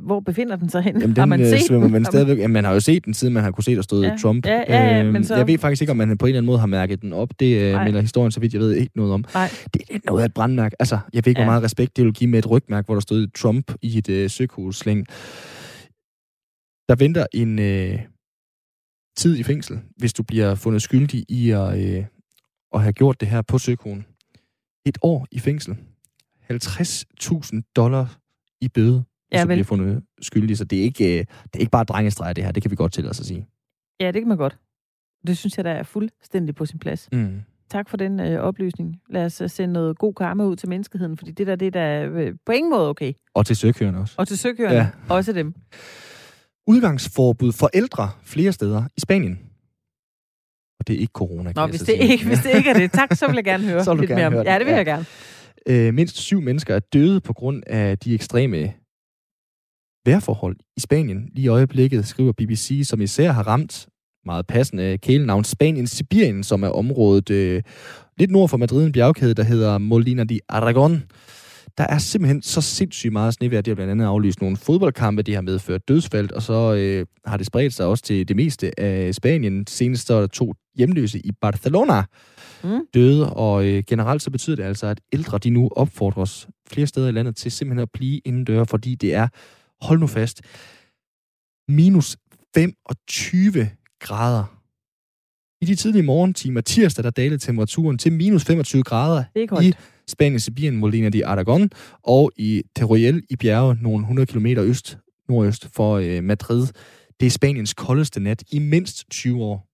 S2: hvor befinder den sig henne?
S1: Jamen,
S2: Har
S1: den
S2: man
S1: øh,
S2: set
S1: svømmer
S2: den?
S1: man
S2: Har
S1: stadigvæk... Jamen, man har jo set den, siden man har kunne se, der stod
S2: Ja.
S1: Trump.
S2: Ja, ja, ja, men
S1: Øhm,
S2: så-
S1: Jeg ved faktisk ikke, om man på en eller anden måde har mærket den op. Det øh, melder historien, så vidt jeg ved, ikke noget om.
S2: Nej.
S1: Det er noget af et brandmærke. Altså, jeg ved ikke,
S2: Ja.
S1: hvor meget respekt det vil give med et rygmærke, hvor der stod Trump i et øh, søkoslæng. Der venter en øh, tid i fængsel, hvis du bliver fundet skyldig i at, øh, at have gjort det her på søkoen. Et år i fængsel. 50.000 dollar i bøde,
S2: Ja,
S1: du
S2: vel.
S1: bliver fundet skyldig. Så det er ikke, øh, det er ikke bare drengestreger, det her. Det kan vi godt til os at sige.
S2: Ja, det kan man godt. Det synes jeg, der er fuldstændig på sin plads.
S1: Mm.
S2: Tak for den øh, oplysning. Lad os øh, sende noget god karma ud til menneskeheden, fordi det der, det er da øh, på ingen måde okay.
S1: Og til søkørende også.
S2: Og til søkørende,
S1: Ja.
S2: også dem.
S1: Udgangsforbud for ældre flere steder i Spanien. Og det er ikke corona,
S2: Nå, hvis
S1: så
S2: det,
S1: sige.
S2: ikke, hvis det ikke er det, tak, så vil jeg gerne høre <laughs>
S1: Så vil du
S2: lidt
S1: gerne
S2: mere om
S1: høre
S2: Ja,
S1: det.
S2: det vil
S1: Ja.
S2: jeg gerne.
S1: Øh, mindst syv mennesker er døde på grund af de ekstreme vejrforhold i Spanien. Lige i øjeblikket skriver BBC, som især har ramt meget passende kælenavn Spanien Sibirien, som er området øh, lidt nord for Madrid, en bjergkæde, der hedder Molina de Aragon. Der er simpelthen så sindssygt meget snevejr. Det har blandt andet aflyst nogle fodboldkampe, de har medført dødsfald, og så øh, har det spredt sig også til det meste af Spanien. Senest er der to hjemløse i Barcelona,
S2: Mm.
S1: døde, og øh, generelt så betyder det altså, at ældre de nu opfordres flere steder i landet til simpelthen at blive indendør, fordi det er, hold nu fast, minus 25 grader. I de tidlige morgentimer tirsdag, der dalede temperaturen til minus 25 grader
S2: er
S1: i. Spanien, Sibirien, Molina de Aragon og i Teruel i bjerge, nogle 100 km øst, nordøst for øh, Madrid. Det er Spaniens koldeste nat i mindst 20 år.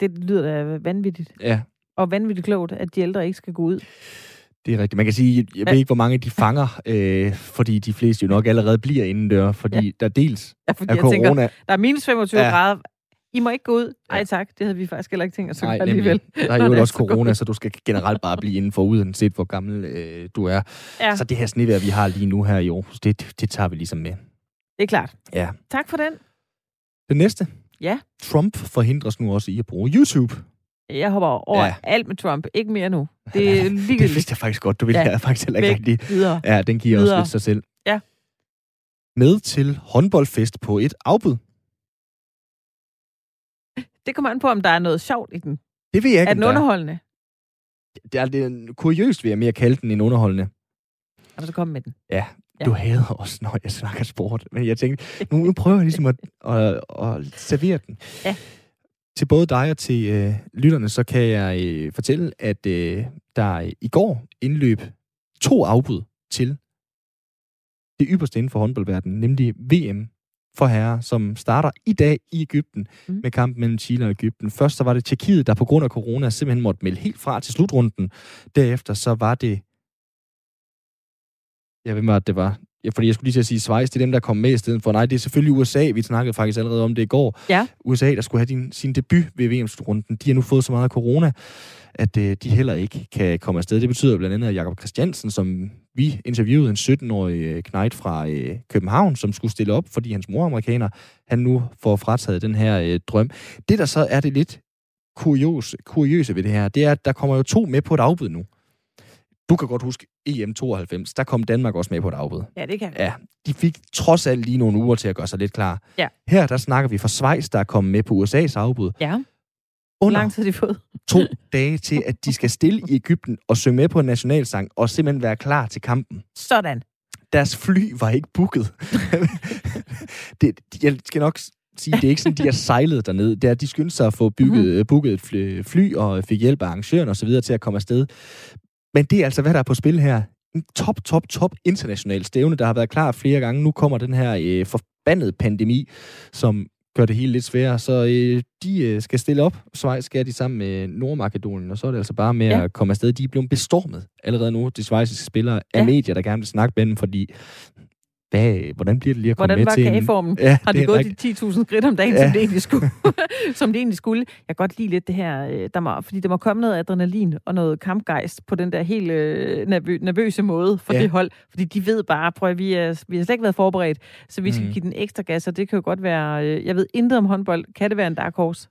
S2: Det lyder da vanvittigt.
S1: Ja,
S2: Og vanvittigt klogt, at de ældre ikke skal gå ud.
S1: Det er rigtigt. Man kan sige, jeg ved ikke, hvor mange de fanger, <laughs> øh, fordi de fleste jo nok allerede bliver indendør, fordi ja. der dels
S2: Ja, fordi
S1: er
S2: jeg tænker,
S1: corona.
S2: der er minus 25
S1: Ja.
S2: grader. I må ikke gå ud. Ej
S1: Ja.
S2: tak, det havde vi faktisk heller ikke tænkt os at
S1: Nej,
S2: gøre alligevel.
S1: Der er <laughs> jo også
S2: så
S1: corona, så du skal generelt bare blive indenfor, uanset hvor gammel øh, du er.
S2: Ja,
S1: Så det her snevejr, vi har lige nu her i Aarhus, det, det tager vi ligesom med.
S2: det er klart.
S1: Ja.
S2: Tak for den.
S1: Det næste.
S2: Ja.
S1: Trump forhindres nu også i at bruge YouTube.
S2: Jeg hopper over
S1: Ja.
S2: alt med Trump. Ikke mere nu. Det er
S1: Det
S2: ligegyldigt.
S1: vidste jeg faktisk godt. Du ville
S2: Ja.
S1: faktisk heller ikke rigtig.
S2: Videre.
S1: Ja, den giver
S2: Videre.
S1: også lidt sig selv.
S2: Ja.
S1: Med til håndboldfest på et afbud.
S2: Det kommer an på, om der er noget sjovt i den.
S1: Det ved jeg ikke,
S2: Er den
S1: der er.
S2: underholdende?
S1: Det er, det er kuriøst, vil jeg mere kalde den end underholdende.
S2: Og så kom med den.
S1: Ja,
S2: Ja.
S1: du hader også, når jeg snakker sport. Men jeg tænkte, nu, nu prøver jeg ligesom at, at, at servere den.
S2: Ja.
S1: Til både dig og til øh, lytterne, så kan jeg øh, fortælle, at øh, der i går indløb to afbud til det ypperste inden for håndboldverdenen, nemlig VM for herrer, som starter i dag i Ægypten
S2: Mm.
S1: med kampen mellem Chile og Ægypten. Først så var det Tjekkiet, der på grund af corona simpelthen måtte melde helt fra til slutrunden. Derefter så var det... Jeg ved mig, at det var... Ja, fordi jeg skulle lige til at sige Schweiz, det er dem, der kom med i stedet for. Nej, det er selvfølgelig USA. Vi snakkede faktisk allerede om det i går.
S2: Ja.
S1: USA, der skulle have din, sin debut ved VM-slutrunden. De har nu fået så meget corona, at øh, de heller ikke kan komme afsted. Det betyder blandt andet, at Jakob Christiansen, som vi interviewede, en 17-årig øh, knægt fra øh, København, som skulle stille op, fordi hans mor er amerikaner, han nu får frataget den her øh, drøm. Det, der så er det lidt kurios, kuriøse ved det her, det er, at der kommer jo to med på et afbud nu. Du kan godt huske EM92, der kom Danmark også med på et afbud.
S2: Ja, det kan.
S1: Ja, de fik trods alt lige nogle uger til at gøre sig lidt klar.
S2: Ja.
S1: Her, der snakker vi fra Schweiz, der er kommet med på USA's afbud.
S2: Ja. Hvor lang tid har de fået?
S1: to <laughs> dage til, at de skal stille i Ægypten og synge med på en nationalsang, og simpelthen være klar til kampen.
S2: Sådan.
S1: Deres fly var ikke booket. <laughs> det, jeg skal nok sige, det er ikke sådan, de har sejlet derned. Det er, de skyndte sig at få bygget,
S2: Mhm.
S1: booket et fly, og fik hjælp af arrangøren og så videre til at komme afsted. Men det er altså, hvad der er på spil her. En top, top, top international stævne, der har været klar flere gange. Nu kommer den her øh, forbandede pandemi, som gør det hele lidt sværere. Så øh, de øh, skal stille op. Schweiz skal de sammen med Nordmakedonien, og så er det altså bare med
S2: Ja.
S1: at komme afsted. De er blevet bestormet allerede nu, de schweiziske spillere, af
S2: Ja.
S1: medier, der gerne vil snakke med dem, fordi hvad, hvordan bliver det lige at komme
S2: Hvordan
S1: med
S2: var
S1: til en-
S2: kageformen?
S1: Ja,
S2: Har de gået
S1: rigtigt.
S2: de 10.000 skridt om dagen,
S1: Ja.
S2: som det egentlig skulle? <laughs> som det egentlig skulle. Jeg kan godt lide lidt det her, øh, der må, fordi der må komme noget adrenalin og noget kampgejst på den der helt øh, nervø- nervøse måde for
S1: Ja.
S2: det hold. Fordi de ved bare, prøv at vi, er, vi har slet ikke været forberedt, så vi skal
S1: Mhm.
S2: give den ekstra gas, og det kan jo godt være, øh, jeg ved intet om håndbold. Kan det være en dark horse?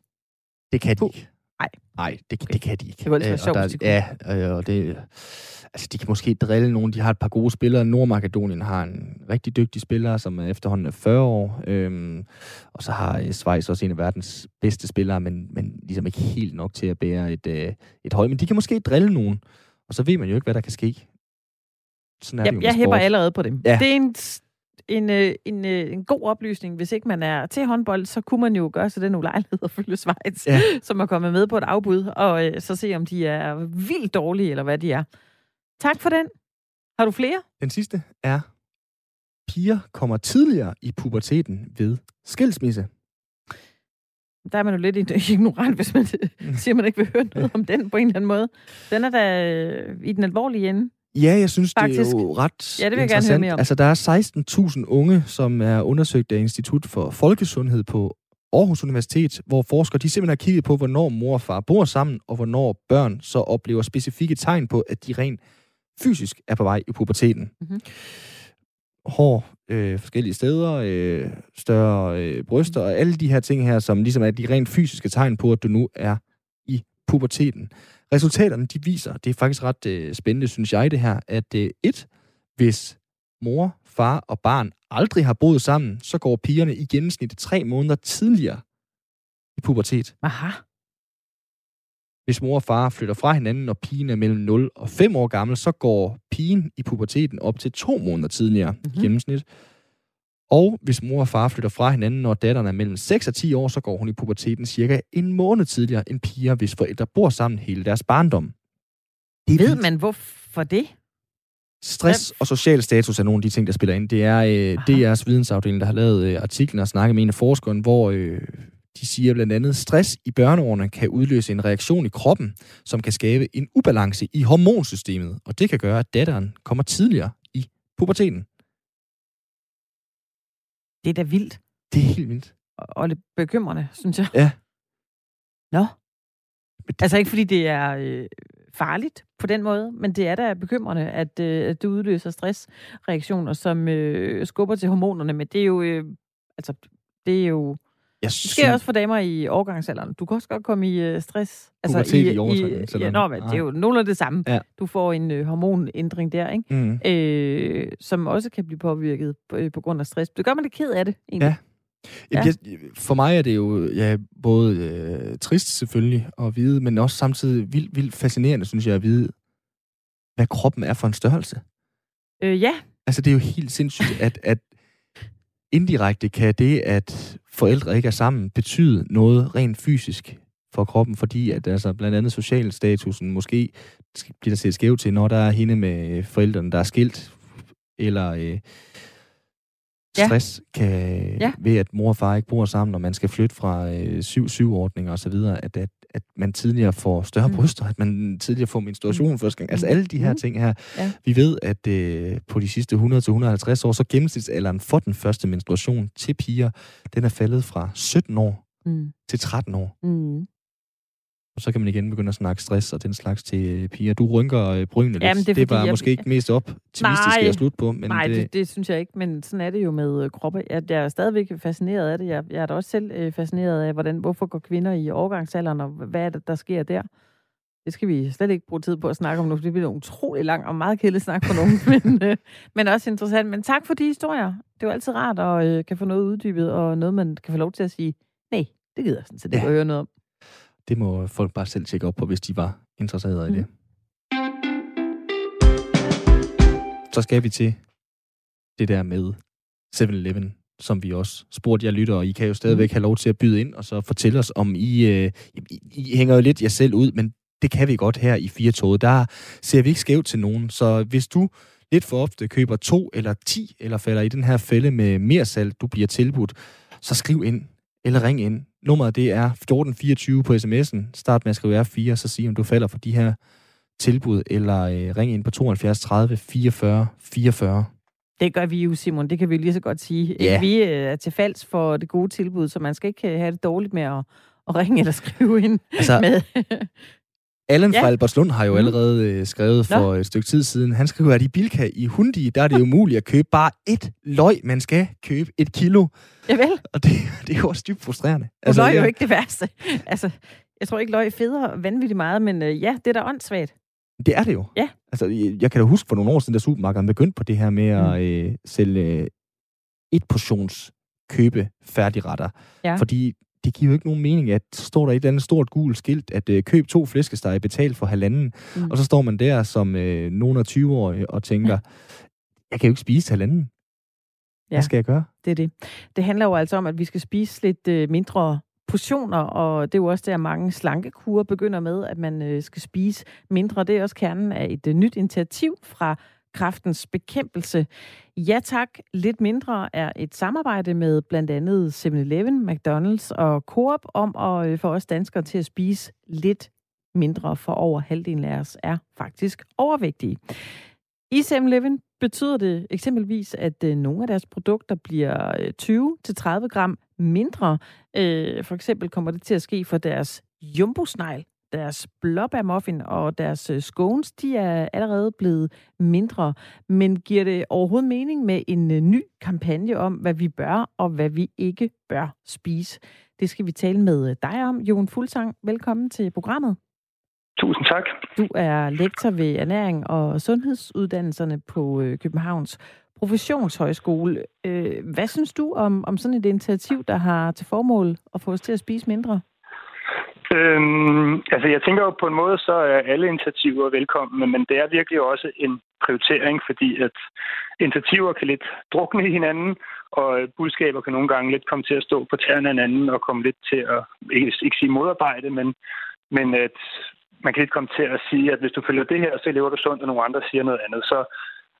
S1: Det kan de ikke.
S2: Nej.
S1: Nej, det,
S2: Okay.
S1: det kan de ikke.
S2: Det var ellers være
S1: Øh,
S2: sjovt, hvis de
S1: der, Ja, øh, og det... Altså, de kan måske drille nogen. De har et par gode spillere. Nordmakedonien har en rigtig dygtig spiller, som er efterhånden er 40 år. Øhm, og så har øh, Schweiz også en af verdens bedste spillere, men, men ligesom ikke helt nok til at bære et, øh, et hold. Men de kan måske drille nogen. Og så ved man jo ikke, hvad der kan ske. Sådan er det jo
S2: Jeg, jeg hæpper allerede på dem.
S1: Ja.
S2: Det er en, en, øh, en, øh, en god oplysning. Hvis ikke man er til håndbold, så kunne man jo gøre sig den ulejlighed at følge Schweiz,
S1: Ja.
S2: som er kommet med på et afbud, og øh, så se, om de er vildt dårlige, eller hvad de er. Tak for den. Har du flere?
S1: Den sidste er, piger kommer tidligere i puberteten ved skilsmisse.
S2: Der er man jo lidt ignorant, hvis man siger, man ikke vil høre noget om den på en eller anden måde. Den er da i den alvorlige ende.
S1: Ja, jeg synes,
S2: Faktisk.
S1: det er jo ret
S2: Ja, det vil jeg gerne høre mere om.
S1: Altså, der er 16.000 unge, som er undersøgt af Institut for Folkesundhed på Aarhus Universitet, hvor forskere de simpelthen har kigget på, hvornår mor og far bor sammen, og hvornår børn så oplever specifikke tegn på, at de rent fysisk er på vej i puberteten.
S2: Mhm.
S1: Hår øh, forskellige steder, øh, større øh, bryster, og alle de her ting her, som ligesom er de rent fysiske tegn på, at du nu er i puberteten. Resultaterne, de viser, det er faktisk ret øh, spændende, synes jeg, det her, at øh, et, hvis mor, far og barn aldrig har boet sammen, så går pigerne i gennemsnit tre måneder tidligere i pubertet.
S2: Aha.
S1: Hvis mor og far flytter fra hinanden, når pigen er mellem 0 og 5 år gammel, så går pigen i puberteten op til to måneder tidligere mm-hmm.
S2: Mhm.
S1: i gennemsnit. Og hvis mor og far flytter fra hinanden, når datteren er mellem 6 og 10 år, så går hun i puberteten cirka en måned tidligere end piger, hvis forældre bor sammen hele deres barndom. Det
S2: Ved man, hvorfor det?
S1: Stress og social status er nogle af de ting, der spiller ind. Det er øh. DR's vidensafdeling, der har lavet øh, artiklen og snakket med en af forskerne, hvor øh, de siger blandt andet, stress i børneårene kan udløse en reaktion i kroppen, som kan skabe en ubalance i hormonsystemet, og det kan gøre, at datteren kommer tidligere i puberteten.
S2: Det er da vildt
S1: Det er helt vildt.
S2: og- og lidt bekymrende, synes jeg.
S1: Ja.
S2: Nå.
S1: Det-
S2: Altså ikke fordi det er øh, farligt på den måde, men det er da bekymrende, at, øh, at det udløser stressreaktioner, som øh, skubber til hormonerne. Men det er jo, øh, altså, det er jo
S1: Jeg
S2: Det sker også for damer i overgangsalderen. Du kan også godt komme i øh, stress.
S1: Pubertet i overgangsalderen.
S2: Ja, nå, men det er jo nogenlunde det samme.
S1: Ja.
S2: Du får en øh, hormonændring der, ikke?
S1: Mm.
S2: Øh, som også kan blive påvirket på, øh, på grund af stress. Det gør man lidt ked af det, egentlig.
S1: Ja. Ja. Jeg, for mig er det jo ja, både øh, trist selvfølgelig at vide, men også samtidig vildt, vildt fascinerende, synes jeg, at vide, hvad kroppen er for en størrelse.
S2: Øh, ja.
S1: Altså, det er jo helt sindssygt, at, at indirekte kan det, at forældre ikke er sammen, betyde noget rent fysisk for kroppen, fordi at altså, blandt andet social statusen måske bliver der set skævt til, når der er hende med forældrene, der er skilt, eller øh, stress kan, ja. ved at mor og far ikke bor sammen, og man skal flytte fra øh, 7-7-ordninger osv., at, at, at man tidligere får større mm. bryster, at man tidligere får menstruation mm. første gang. Altså alle de her mm. ting her. Ja. Vi ved, at øh, på de sidste 100-150 år, så gennemsnitsalderen for den første menstruation til piger, den er faldet fra 17 år mm. til 13 år. Mm. Og så kan man igen begynde at snakke stress og den slags til øh, piger. Du rynker øh, brynene lidt. Jamen, det, er, det bare jeg... måske ikke mest optimistisk at slutte på.
S2: Men nej, det... Det, det synes jeg ikke, men sådan er det jo med øh, kroppe. Jeg, jeg er stadigvæk fascineret af det. Jeg, jeg er da også selv fascineret af, hvordan, hvorfor går kvinder i overgangsalderen, og hvad er det, der sker der. Det skal vi slet ikke bruge tid på at snakke om nu, for det bliver utrolig lang og meget kedelig snak for nogen, <laughs> men, øh, men også interessant. Men tak for de historier. Det er jo altid rart at øh, kan få noget uddybet, og noget, man kan få lov til at sige, nej, det gider jeg sådan set ikke ja. at høre noget om.
S1: Det må folk bare selv tjekke op på, hvis de var interesserede mm. i det. Så skal vi til det der med 7-Eleven, som vi også spurgte jer lytter, og I kan jo stadigvæk mm. have lov til at byde ind, og så fortælle os, om I, øh, I, I hænger jo lidt jer selv ud, men det kan vi godt her i Fire Toget. Der ser vi ikke skævt til nogen, så hvis du lidt for ofte køber to eller ti, eller falder i den her fælde med mere salg, du bliver tilbudt, så skriv ind eller ring ind. Nummeret det er 1424 på sms'en. Start med at skrive R4, så sig om du falder for de her tilbud, eller øh, ring ind på 72 30 44 44.
S2: Det gør vi jo, Simon. Det kan vi lige så godt sige. Ja. Vi øh, er til falds for det gode tilbud, så man skal ikke øh, have det dårligt med at, at ringe eller skrive ind altså, med.
S1: Allen ja. fra Alberslund har jo mm. allerede øh, skrevet for Nå. et stykke tid siden. Han skriver, at i Bilka i Hundi, der er det jo muligt at købe bare et løg. Man skal købe et kilo.
S2: Javel.
S1: Og det, det er jo også dybt frustrerende.
S2: Altså, løg er jo ikke det værste. Altså, jeg tror ikke, løg federe vanvittigt meget, men øh, ja, det er da åndssvagt.
S1: Det er det jo.
S2: Ja.
S1: Altså, jeg kan da huske for nogle år siden, da supermarkederne begyndte på det her med mm. at øh, sælge øh, et portions købe færdigretter. Ja. Fordi det giver jo ikke nogen mening, at står der et eller andet stort gult skilt, at øh, køb to flæskesteg betalt for halvanden, mm. og så står man der som øh, nogen af 20 år og tænker, ja. jeg kan jo ikke spise halvanden. Ja, Hvad skal jeg gøre?
S2: Det er det. Det handler jo altså om, at vi skal spise lidt øh, mindre portioner, og det er jo også der, mange slankekurer begynder med, at man øh, skal spise mindre. Det er også kernen af et øh, nyt initiativ fra kraftens bekæmpelse. Ja tak, lidt mindre er et samarbejde med blandt andet 7-Eleven, McDonald's og Coop om at øh, få os danskere til at spise lidt mindre, for over halvdelen af os er faktisk overvægtige. I 7-Eleven betyder det eksempelvis, at øh, nogle af deres produkter bliver øh, 20-30 gram mindre. For eksempel kommer det til at ske for deres jumbo deres blåbærmuffin og deres øh, scones, de er allerede blevet mindre. Men giver det overhovedet mening med en øh, ny kampagne om, hvad vi bør og hvad vi ikke bør spise? Det skal vi tale med øh, dig om. Jon Fuldsang, velkommen til programmet.
S4: Tusind tak.
S2: Du er lektor ved ernæring og sundhedsuddannelserne på Københavns Professionshøjskole. Hvad synes du om, om sådan et initiativ, der har til formål at få os til at spise mindre?
S4: Øhm, altså, jeg tænker jo på en måde, så er alle initiativer velkomne, men det er virkelig også en prioritering, fordi at initiativer kan lidt drukne i hinanden, og budskaber kan nogle gange lidt komme til at stå på tæerne af hinanden og komme lidt til at, ikke, ikke sige modarbejde, men, men at man kan lidt komme til at sige, at hvis du følger det her, så lever du sundt, og nogle andre siger noget andet. Så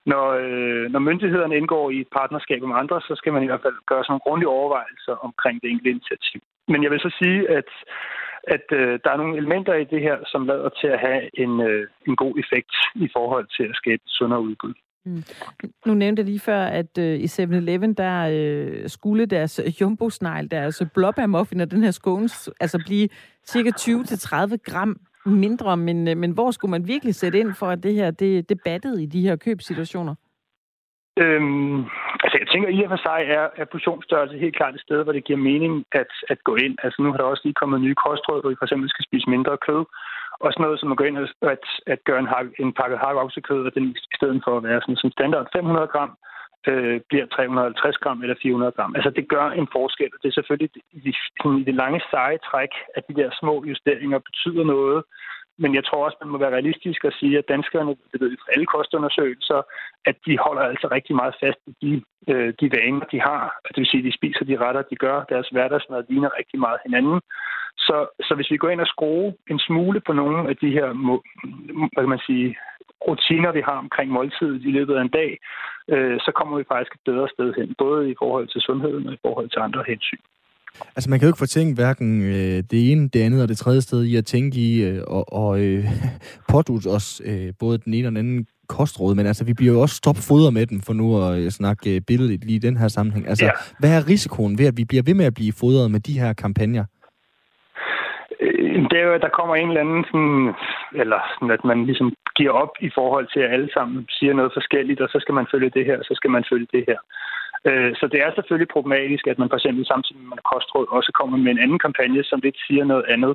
S4: når, øh, når myndighederne indgår i et partnerskab med andre, så skal man i hvert fald gøre sådan nogle grundige overvejelser omkring det enkelte initiativ. Men jeg vil så sige, at at øh, der er nogle elementer i det her, som lader til at have en, øh, en god effekt i forhold til at skabe sundere udbud. Mm.
S2: Nu nævnte jeg lige før, at øh, i 7-Eleven, der øh, skulle deres jumbo-snegl, deres blåbærmuffin og den her scones, altså blive cirka 20-30 gram mindre, men, øh, men hvor skulle man virkelig sætte ind for, at det her det, det battede i de her købsituationer?
S4: Øhm, altså jeg tænker, i og for sig er, er portionsstørrelse helt klart et sted, hvor det giver mening at, at gå ind. Altså nu har der også lige kommet nye kostråd, hvor I for eksempel skal spise mindre kød. Og sådan noget som at gå ind og at, at gøre en, hak, en pakke hakkeoksekød, og den i stedet for at være sådan, som standard 500 gram, øh, bliver 350 gram eller 400 gram. Altså det gør en forskel, og det er selvfølgelig i, i det lange seje træk, at de der små justeringer betyder noget men jeg tror også, man må være realistisk og sige, at danskerne, det ved vi fra alle kostundersøgelser, at de holder altså rigtig meget fast i de, øh, de vaner, de har. Det vil sige, at de spiser de retter, de gør. Deres hverdagsmad ligner rigtig meget hinanden. Så, så hvis vi går ind og skruer en smule på nogle af de her, hvad kan man sige, rutiner, vi har omkring måltidet i løbet af en dag, øh, så kommer vi faktisk et bedre sted hen, både i forhold til sundheden og i forhold til andre hensyn.
S1: Altså, man kan jo ikke fortænke hverken øh, det ene, det andet og det tredje sted i at tænke i øh, og, og øh, <laughs> pådute os øh, både den ene og den anden kostråd, men altså, vi bliver jo også stopfodret med dem, for nu at øh, snakke øh, billedet lige i den her sammenhæng. Altså, ja. hvad er risikoen ved, at vi bliver ved med at blive fodret med de her kampagner?
S4: Øh, det er jo, at der kommer en eller anden sådan, eller sådan, at man ligesom giver op i forhold til, at alle sammen siger noget forskelligt, og så skal man følge det her, og så skal man følge det her. Øh, så det er selvfølgelig problematisk, at man for eksempel samtidig med kostråd også kommer med en anden kampagne, som lidt siger noget andet.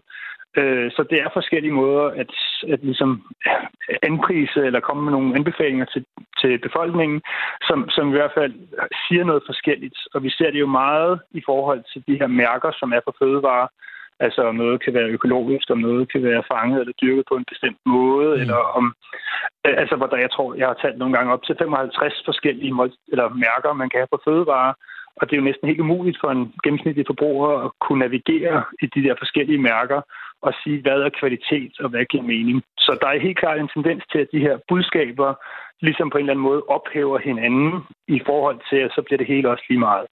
S4: Øh, så det er forskellige måder at, at ligesom anprise eller komme med nogle anbefalinger til, til befolkningen, som, som i hvert fald siger noget forskelligt. Og vi ser det jo meget i forhold til de her mærker, som er på fødevarer, Altså om noget kan være økologisk, om noget kan være fanget eller dyrket på en bestemt måde, mm. eller om... Øh, altså, hvor der, jeg tror, jeg har talt nogle gange op til 55 forskellige mål, eller mærker, man kan have på fødevarer. Og det er jo næsten helt umuligt for en gennemsnitlig forbruger at kunne navigere i de der forskellige mærker og sige, hvad er kvalitet og hvad giver mening. Så der er helt klart en tendens til, at de her budskaber ligesom på en eller anden måde ophæver hinanden i forhold til, at så bliver det hele også lige meget.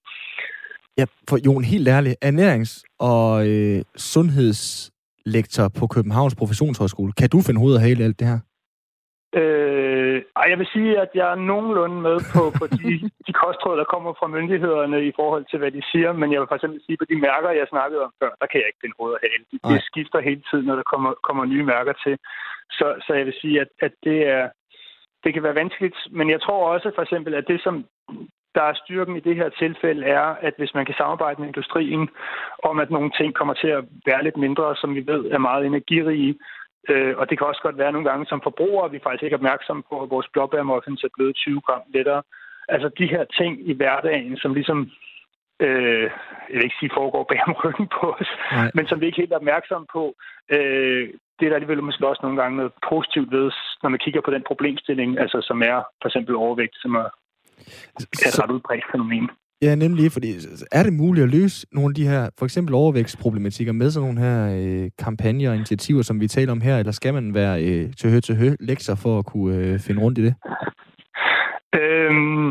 S1: Ja, for Jon, helt ærligt, ernærings- og øh, sundhedslektor på Københavns Professionshøjskole. Kan du finde hovedet af hele alt det her?
S4: Øh, jeg vil sige, at jeg er nogenlunde med på, på de, <laughs> de kostråd, der kommer fra myndighederne i forhold til, hvad de siger. Men jeg vil for eksempel sige, på de mærker, jeg snakkede om før, der kan jeg ikke finde hovedet af hele. Det, det skifter hele tiden, når der kommer, kommer nye mærker til. Så, så jeg vil sige, at, at det er det kan være vanskeligt, men jeg tror også for eksempel, at det, som der er styrken i det her tilfælde, er, at hvis man kan samarbejde med industrien om, at nogle ting kommer til at være lidt mindre, som vi ved er meget energirige, øh, og det kan også godt være nogle gange som forbrugere, vi er faktisk ikke opmærksomme på, at vores blåbærmuffins er blevet 20 gram lettere. Altså de her ting i hverdagen, som ligesom øh, jeg vil ikke sige foregår bag om ryggen på os, Nej. men som vi ikke er helt opmærksomme på, øh, det er der alligevel måske også nogle gange noget positivt ved, når man kigger på den problemstilling, altså som er for eksempel overvægt, som er et ret udbredt fænomen.
S1: Ja, nemlig, fordi er det muligt at løse nogle af de her, for eksempel overvækstproblematikker med sådan nogle her øh, kampagner og initiativer, som vi taler om her, eller skal man være øh, til hø til hø lektor for at kunne øh, finde rundt i det?
S4: Øhm,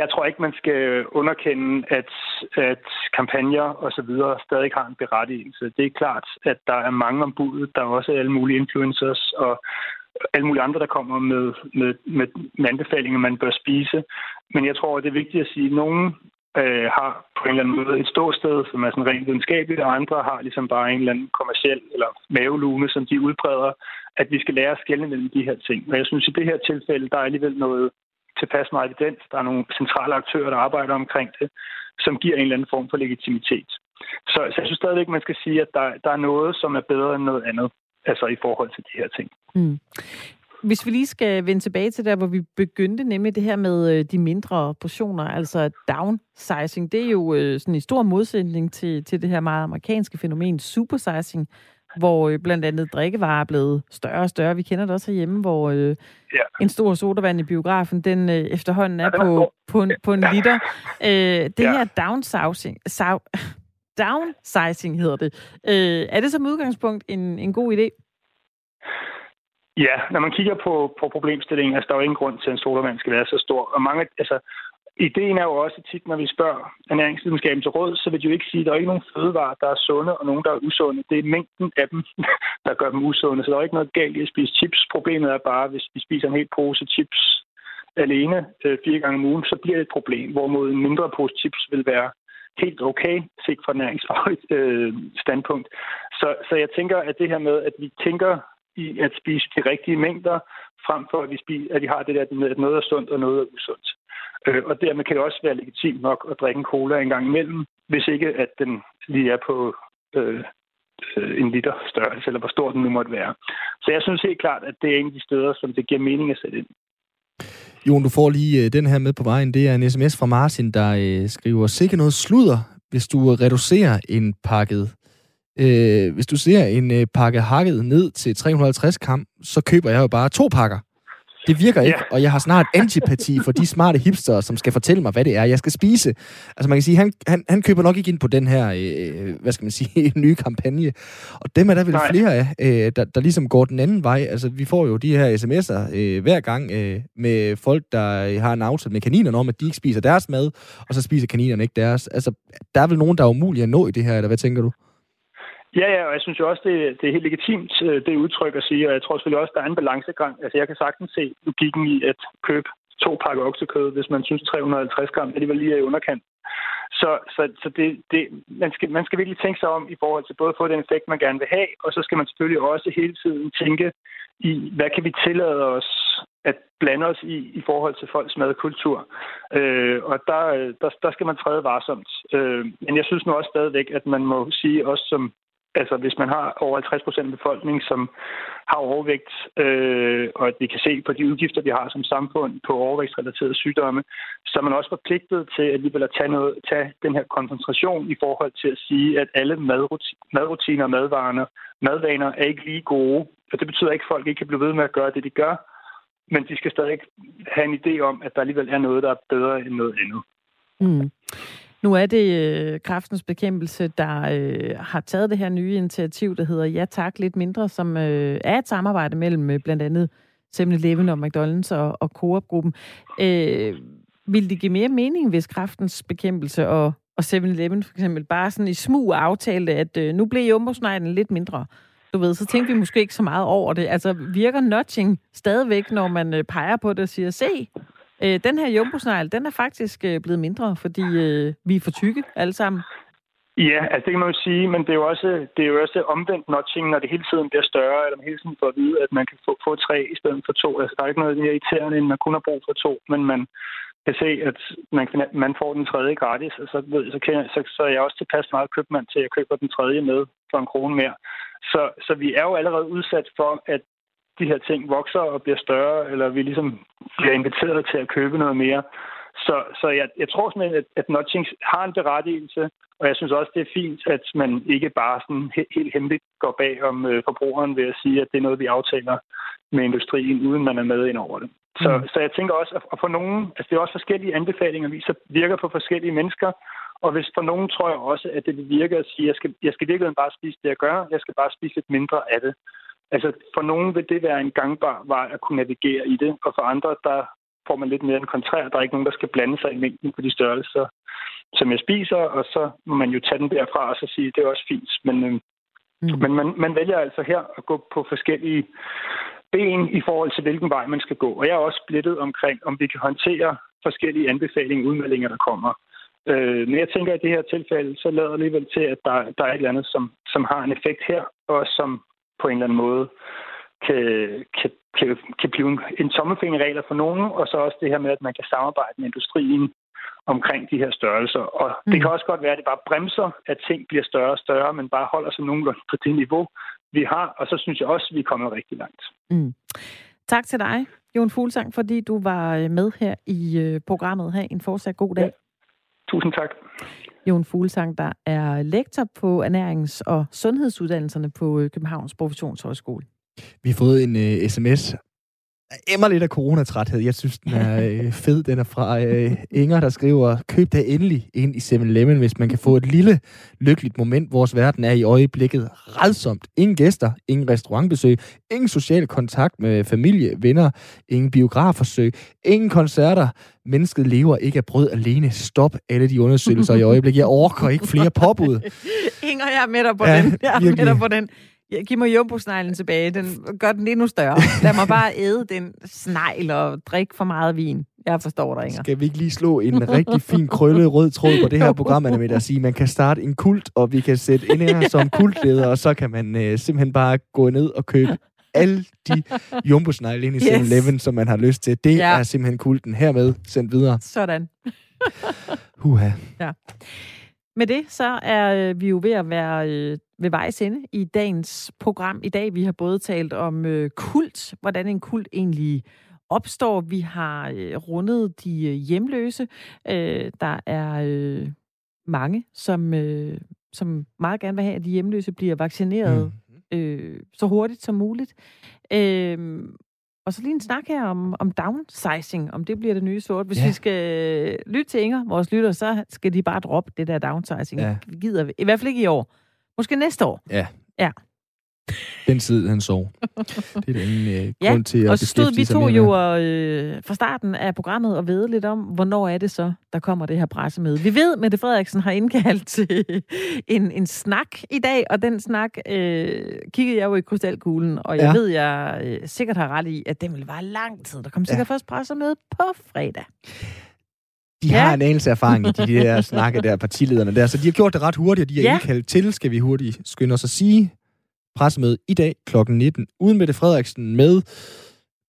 S4: jeg tror ikke, man skal underkende, at, at kampagner og så videre stadig har en berettigelse. Det er klart, at der er mange om budet. Der er også alle mulige influencers og alle mulige andre, der kommer med, med, med, med anbefalinger, man bør spise. Men jeg tror, det er vigtigt at sige, at nogen øh, har på en eller anden måde et ståsted, som er sådan rent videnskabeligt, og andre har ligesom bare en eller anden kommersiel eller mavelune, som de udbreder, at vi skal lære at skelne mellem de her ting. Og jeg synes, i det her tilfælde, der er alligevel noget tilpas meget evidens. Der er nogle centrale aktører, der arbejder omkring det, som giver en eller anden form for legitimitet. Så, så jeg synes stadigvæk, man skal sige, at der, der er noget, som er bedre end noget andet, altså i forhold til de her ting. Mm.
S2: Hvis vi lige skal vende tilbage til der, hvor vi begyndte, nemlig det her med øh, de mindre portioner, altså downsizing, det er jo øh, sådan en stor modsætning til, til det her meget amerikanske fænomen supersizing, hvor øh, blandt andet drikkevarer er blevet større og større. Vi kender det også herhjemme, hvor øh, ja. en stor sodavand i biografen, den øh, efterhånden er, ja, på, på, en, på en liter. Øh, det ja. her downsizing, sav, downsizing hedder det. Øh, er det som udgangspunkt en, en god idé?
S4: Ja, når man kigger på, på problemstillingen, altså der er jo ingen grund til, at en sodavand skal være så stor. Og mange, altså, Ideen er jo også tit, når vi spørger ernæringsvidenskaben til råd, så vil de jo ikke sige, at der er ikke nogen fødevarer, der er sunde, og nogen, der er usunde. Det er mængden af dem, <laughs> der gør dem usunde. Så der er ikke noget galt i at spise chips. Problemet er bare, hvis vi spiser en hel pose chips alene øh, fire gange om ugen, så bliver det et problem. Hvorimod en mindre pose chips vil være helt okay, set fra næringsfagligt <laughs> øh, standpunkt. Så, så jeg tænker, at det her med, at vi tænker i at spise de rigtige mængder, frem for at vi, spiser, at vi har det der med, at noget er sundt og noget er usundt. Øh, og dermed kan det også være legitimt nok at drikke en cola en gang imellem, hvis ikke at den lige er på øh, øh, en liter størrelse, eller hvor stor den nu måtte være. Så jeg synes helt klart, at det er en af de steder, som det giver mening at sætte ind.
S1: Jon, du får lige øh, den her med på vejen. Det er en sms fra Martin, der øh, skriver, sikke noget sludder, hvis du øh, reducerer en pakket Øh, hvis du ser en øh, pakke hakket ned til 350 gram, så køber jeg jo bare to pakker. Det virker ikke, ja. og jeg har snart antipati for de smarte hipster, som skal fortælle mig, hvad det er, jeg skal spise. Altså man kan sige, han, han, han køber nok ikke ind på den her, øh, hvad skal man sige, <laughs> nye kampagne. Og dem er der vel Nej. flere af, øh, der, der ligesom går den anden vej. Altså vi får jo de her sms'er øh, hver gang øh, med folk, der har en aftale med kaninerne om, at de ikke spiser deres mad, og så spiser kaninerne ikke deres. Altså der er vel nogen, der er umulige at nå i det her, eller hvad tænker du?
S4: Ja, ja, og jeg synes jo også, det, det er helt legitimt, øh, det udtryk at sige, og jeg tror selvfølgelig også, der er en balancegang. Altså, jeg kan sagtens se logikken i at købe to pakker oksekød, hvis man synes 350 gram alligevel lige er i underkant. Så, så, så det, det, man, skal, man skal virkelig tænke sig om i forhold til både at få den effekt, man gerne vil have, og så skal man selvfølgelig også hele tiden tænke i, hvad kan vi tillade os at blande os i i forhold til folks madkultur. Øh, og der, der, der skal man træde varsomt. Øh, men jeg synes nu også stadigvæk, at man må sige, også som Altså hvis man har over 50 procent af befolkningen, som har overvægt, øh, og at vi kan se på de udgifter, vi har som samfund på overvægtsrelaterede sygdomme, så er man også forpligtet til at alligevel at tage, noget, tage den her koncentration i forhold til at sige, at alle madrutiner og madvaner, madvaner er ikke lige gode. Og det betyder ikke, at folk ikke kan blive ved med at gøre det, de gør, men de skal stadig have en idé om, at der alligevel er noget, der er bedre end noget andet.
S2: Mm. Nu er det øh, kraftens bekæmpelse, der øh, har taget det her nye initiativ, der hedder Ja Tak Lidt Mindre, som øh, er et samarbejde mellem øh, blandt andet 7-Eleven og McDonald's og, og Coop-gruppen. Øh, vil det give mere mening, hvis kraftens bekæmpelse og, og 7-Eleven for eksempel bare sådan i smug aftalte, at øh, nu blev jumbo lidt mindre? Du ved, så tænker vi måske ikke så meget over det. Altså, virker nudging stadigvæk, når man øh, peger på det og siger, se, Øh, den her jumbo den er faktisk øh, blevet mindre, fordi øh, vi er for tykke alle sammen.
S4: Ja, altså det kan man jo sige, men det er jo også, det er jo også omvendt notching, når det hele tiden bliver større, eller man hele tiden får at vide, at man kan få, få tre i stedet for to. Altså der er ikke noget mere irriterende, end man kun har brug for to, men man kan se, at man, kan, man får den tredje gratis, og så, ved, så, kan, så, så er jeg også tilpas meget købmand til, at jeg køber den tredje med for en krone mere. Så, så vi er jo allerede udsat for, at de her ting vokser og bliver større, eller vi ligesom bliver inviteret til at købe noget mere. Så, så jeg, jeg tror simpelthen, at, at notching har en berettigelse, og jeg synes også, det er fint, at man ikke bare sådan helt, helt hemmeligt går bag om øh, forbrugeren ved at sige, at det er noget, vi aftaler med industrien, uden man er med ind over det. Så, mm. så jeg tænker også, at for nogen, altså det er også forskellige anbefalinger, vi så virker på forskellige mennesker, og hvis for nogen tror jeg også, at det vil virke at sige, at jeg skal, jeg skal virkelig bare spise det, jeg gør, jeg skal bare spise lidt mindre af det. Altså, for nogen vil det være en gangbar vej at kunne navigere i det, og for andre, der får man lidt mere en kontrær. Der er ikke nogen, der skal blande sig i mængden på de størrelser, som jeg spiser, og så må man jo tage den derfra og så sige, det er også fint. Men, øh, mm. men man, man vælger altså her at gå på forskellige ben i forhold til, hvilken vej man skal gå. Og jeg er også splittet omkring, om vi kan håndtere forskellige anbefalinger og udmeldinger, der kommer. Øh, men jeg tænker, at i det her tilfælde, så lader det alligevel til, at der, der er et eller andet, som, som har en effekt her, og som på en eller anden måde kan, kan, kan, kan blive en, en tommelfingerregler for nogen, og så også det her med, at man kan samarbejde med industrien omkring de her størrelser. Og mm. det kan også godt være, at det bare bremser, at ting bliver større og større, men bare holder sig nogenlunde på det niveau, vi har. Og så synes jeg også, at vi er kommet rigtig langt.
S2: Mm. Tak til dig, Jon Fuglsang, fordi du var øh, med her i øh, programmet. Ha' en fortsat god dag. Ja.
S4: Tusind tak.
S2: Jon Fuglsang, der er lektor på ernærings- og sundhedsuddannelserne på Københavns Professionshøjskole.
S1: Vi har fået en øh, uh, sms emmer lidt af coronatræthed. Jeg synes, den er øh, <laughs> fed. Den er fra øh, Inger, der skriver, køb da endelig ind i 7-Eleven, hvis man kan få et lille lykkeligt moment. Vores verden er i øjeblikket redsomt. Ingen gæster, ingen restaurantbesøg, ingen social kontakt med familie, venner, ingen biografersøg, ingen koncerter. Mennesket lever ikke af brød alene. Stop alle de undersøgelser i øjeblikket. Jeg orker ikke flere påbud. <laughs>
S2: Inger, jeg er med dig på ja, den. Jeg er med dig på den. Ja, giv mig jumbo-sneglen tilbage. Den gør den endnu større. Lad mig bare æde den snegl og drikke for meget vin. Jeg forstår dig, Inger.
S1: Skal vi ikke lige slå en rigtig fin krølle rød tråd på det her program, Anna, med at sige, man kan starte en kult, og vi kan sætte ind her som <laughs> kultleder, og så kan man uh, simpelthen bare gå ned og købe alle de jumbo ind i 7-Eleven, yes. som man har lyst til. Det ja. er simpelthen kulten. Hermed sendt videre.
S2: Sådan.
S1: Huha.
S2: Ja. Med det, så er øh, vi jo ved at være øh, ved vejs ende i dagens program. I dag vi har både talt om øh, kult, hvordan en kult egentlig opstår. Vi har øh, rundet de øh, hjemløse. Øh, der er øh, mange, som, øh, som meget gerne vil have, at de hjemløse bliver vaccineret mm. øh, så hurtigt som muligt. Øh, og så lige en snak her om, om downsizing, om det bliver det nye sort. Hvis
S1: Ja.
S2: vi skal øh, lytte til Inger, vores lytter, så skal de bare droppe det der downsizing.
S1: Ja.
S2: Vi gider. I hvert fald ikke i år. Måske næste år.
S1: Den tid, han sov. Det er ingen øh, <laughs>
S2: Ja,
S1: grund til at
S2: Og så stod vi to jo og, øh, fra starten af programmet og ved lidt om, hvornår er det så, der kommer det her pressemøde. Vi ved, Mette Frederiksen har indkaldt til <laughs> en, en snak i dag, og den snak øh, kiggede jeg jo i krystalkuglen, og jeg
S1: Ja.
S2: ja. ved, jeg øh, sikkert har ret i, at den vil vare lang tid. Der kommer sikkert ja. først pressemøde på fredag.
S1: De har
S2: Ja.
S1: en anelse erfaring i de der <laughs> snakke der, partilederne der, så de har gjort det ret hurtigt, og de har
S2: Ja.
S1: indkaldt til, skal vi hurtigt skynde os at sige, pressemøde i dag kl. 19, uden Mette Frederiksen med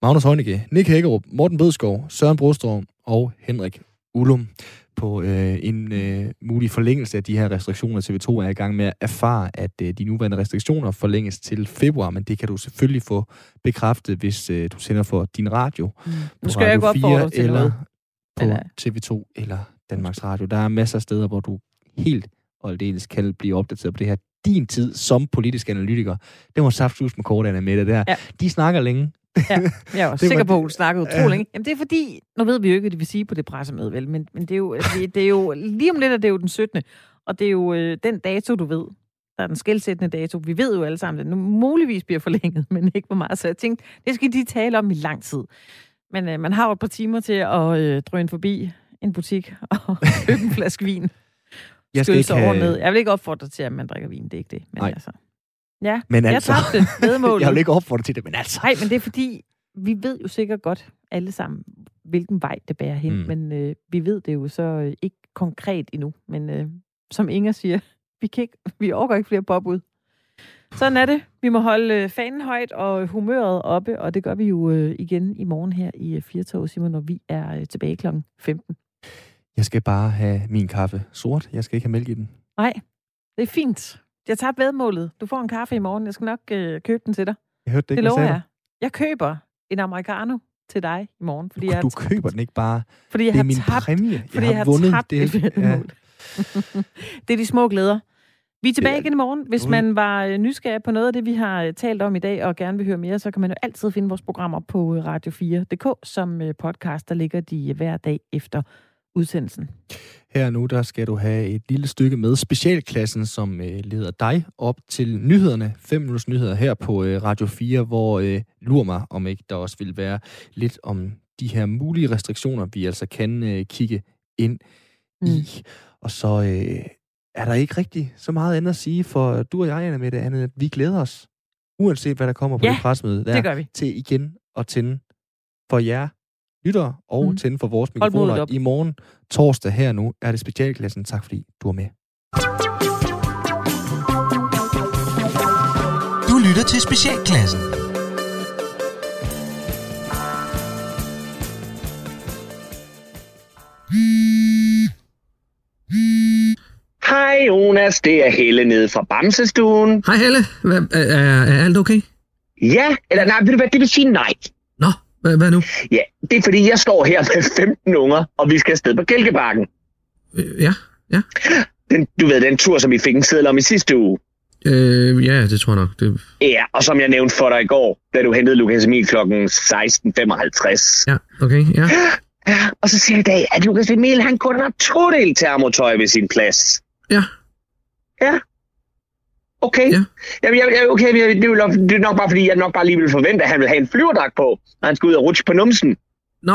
S1: Magnus Heunicke, Nick Hækkerup, Morten Bødskov, Søren Brostrøm og Henrik Ullum på øh, en øh, mulig forlængelse af de her restriktioner. TV2 er i gang med at erfare, at øh, de nuværende restriktioner forlænges til februar, men det kan du selvfølgelig få bekræftet, hvis øh, du sender for din radio
S2: Mm.
S1: på
S2: Nu skal jeg ikke
S1: Radio
S2: dig til
S1: eller
S2: noget.
S1: På
S2: øh,
S1: TV2 eller Danmarks Radio. Der er masser af steder, hvor du helt og aldeles kan blive opdateret på det her. Din tid som politisk analytiker, det var saftsus med kortene med det der.
S2: Ja.
S1: De snakker længe.
S2: Jeg er <laughs> også sikker på, at hun snakkede
S1: Ja.
S2: utrolig længe. Jamen, det er fordi, nu ved vi jo ikke, hvad de vil sige på det pressemøde, vel? Men, men det, er jo, det, det er jo, lige om lidt er det jo den 17. Og det er jo øh, den dato, du ved. Der er den skældsættende dato. Vi ved jo alle sammen, at den nu muligvis bliver forlænget, <laughs> men ikke hvor meget. Så jeg tænkte, det skal de tale om i lang tid. Men øh, man har jo et par timer til at øh, drøne forbi en butik <laughs> og købe en flaske vin. <laughs>
S1: Jeg skal ikke
S2: have... ned. Jeg vil ikke opfordre til, at man drikker vin. Det er ikke det. Men
S1: Nej.
S2: altså. Ja,
S1: Men
S2: jeg
S1: altså,
S2: tabte vedmålet. <laughs>
S1: jeg vil ikke opfordre til det, men altså.
S2: Nej, men det er fordi, vi ved jo sikkert godt alle sammen, hvilken vej det bærer hen.
S1: Mm.
S2: Men øh, vi ved det jo så øh, ikke konkret endnu. Men øh, som Inger siger, vi, kan ikke, vi overgår ikke flere påbud. Sådan er det. Vi må holde øh, fanen højt og humøret oppe, og det gør vi jo øh, igen i morgen her i øh, Firtog, Simon, når vi er øh, tilbage kl. 15.
S1: Jeg skal bare have min kaffe sort. Jeg skal ikke have mælk i den.
S2: Nej, det er fint. Jeg tager vedmålet. Du får en kaffe i morgen. Jeg skal nok øh, købe den til dig.
S1: Jeg hørte det ikke,
S2: det lover jeg. Jeg køber en americano til dig i morgen, fordi
S1: du?
S2: jeg
S1: Du
S2: har
S1: køber den ikke bare.
S2: Fordi jeg
S1: Det er
S2: har
S1: min
S2: tabt,
S1: præmie.
S2: fordi
S1: jeg har vundet.
S2: tabt
S1: det.
S2: et
S1: Ja. <laughs>
S2: det er de små glæder. Vi er tilbage
S1: er-
S2: igen i morgen. Hvis
S1: Uden-
S2: man var øh, nysgerrig på noget af det, vi har øh, talt om i dag, og gerne vil høre mere, så kan man jo altid finde vores programmer på øh, radio4.dk som podcast, der ligger de hver dag efter udsendelsen.
S1: Her nu, der skal du have et lille stykke med specialklassen, som øh, leder dig op til nyhederne. 5 minutters nyheder her på øh, Radio 4, hvor øh, lurer mig, om ikke der også vil være lidt om de her mulige restriktioner, vi altså kan øh, kigge ind mm. i. Og så øh, er der ikke rigtig så meget andet at sige, for du og jeg, Anna, med det andet, at vi glæder os, uanset hvad der kommer på
S2: Ja,
S1: det pressemøde, der,
S2: Det gør vi.
S1: til igen at tænde for jer lyttere og mm. Tænde for vores mikrofoner. I morgen torsdag her nu er det specialklassen. Tak fordi du er med.
S5: Du lytter til Specialklassen.
S6: Hej Jonas, det er Helle nede fra Bamsestuen.
S5: Hej Helle, Hvad, er, er, er alt okay?
S6: Ja, eller nej, ved du hvad, det vil sige nej.
S5: Nå, hvad, hvad nu?
S6: Ja, det er fordi, jeg står her med 15 unger, og vi skal afsted på Kælkebakken.
S5: Øh, Ja, ja.
S6: Den, du ved, den tur, som vi fik en seddel om i sidste uge.
S5: Øh, ja, det tror jeg nok. Det,
S6: Ja, og som jeg nævnte for dig i går, da du hentede Lukas Emil kl. 16.55.
S5: ja, okay, ja. <gasps>
S6: Ja, og så siger jeg i dag, at Lukas Emil, han kun har to del termotøj ved sin plads.
S5: Ja,
S6: Okay.
S5: Ja.
S6: Jamen, jeg, okay, jeg, det, er nok, det er nok bare, fordi jeg nok bare lige vil forvente, at han vil have en flyverdragt på, når han skal ud og rutsche på numsen.
S5: Nå,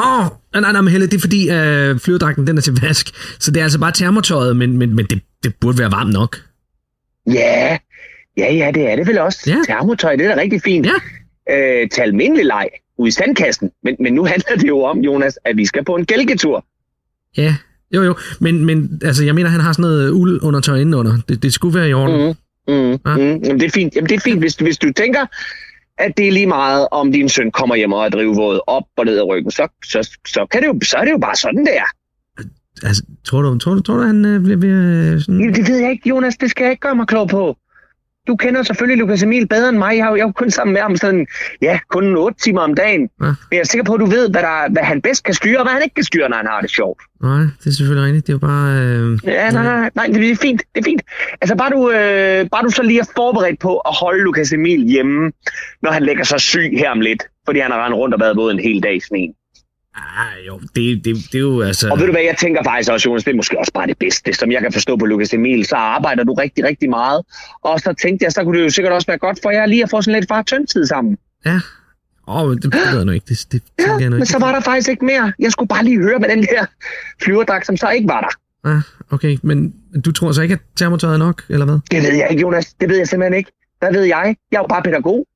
S5: nej, nej, nej, men Helle, det er fordi, øh, flyverdragten den er til vask. Så det er altså bare termotøjet, men, men, men det, det burde være varmt nok.
S6: Ja, ja, ja, det er det vel også.
S5: Ja.
S6: Termotøj, det er da rigtig fint.
S5: Ja.
S6: Øh, til almindelig leg ude i sandkassen. Men, men nu handler det jo om, Jonas, at vi skal på en gælketur.
S5: Ja, jo jo, men, men altså, jeg mener, han har sådan noget uld under tøj indenunder. Det, det skulle være i orden. Mm.
S6: Mm.
S5: Ja.
S6: mm. Jamen, det er fint. Jamen, det er fint, hvis, hvis du tænker, at det er lige meget, om din søn kommer hjem og er drivvåd op og ned ad ryggen, så, så, så, kan det jo, så er det jo bare sådan, der.
S5: Altså, tror du, tror du, tror du han øh, bliver, bliver øh, sådan...
S6: Jamen, det ved jeg ikke, Jonas. Det skal jeg ikke gøre mig klog på. Du kender selvfølgelig Lukas Emil bedre end mig. Jeg har jo, er kun sammen med ham sådan, ja, kun 8 timer om dagen.
S5: Ja.
S6: Men jeg er sikker på, at du ved, hvad, der, hvad han bedst kan styre, og hvad han ikke kan styre, når han har det sjovt.
S5: Nej, det er selvfølgelig rigtigt. Det er jo bare... Øh...
S6: Ja, nej, nej, nej, det er fint, det er fint. Altså bare du, øh, bare du så lige er forberedt på at holde Lukas Emil hjemme, når han lægger sig syg her om lidt, fordi han har rendt rundt og været både en hel dag i sneen.
S5: Ah, jo, det, det, det er jo altså...
S6: Og ved du hvad, jeg tænker faktisk også, Jonas, det er måske også bare det bedste. Som jeg kan forstå på Lukas Emil, så arbejder du rigtig, rigtig meget. Og så tænkte jeg, så kunne det jo sikkert også være godt for jer lige at få sådan lidt far tid sammen.
S5: Ja. Åh, oh, det, det ved jeg nu ikke. Det, det
S6: Ja,
S5: jeg nu
S6: men
S5: ikke.
S6: så var der faktisk ikke mere. Jeg skulle bare lige høre med den der flyverdragt, som så ikke var der.
S5: Ah, okay, men du tror så ikke, at termotøjet er nok, eller hvad?
S6: Det ved jeg ikke, Jonas. Det ved jeg simpelthen ikke. Hvad ved jeg? Jeg er jo bare pædagog.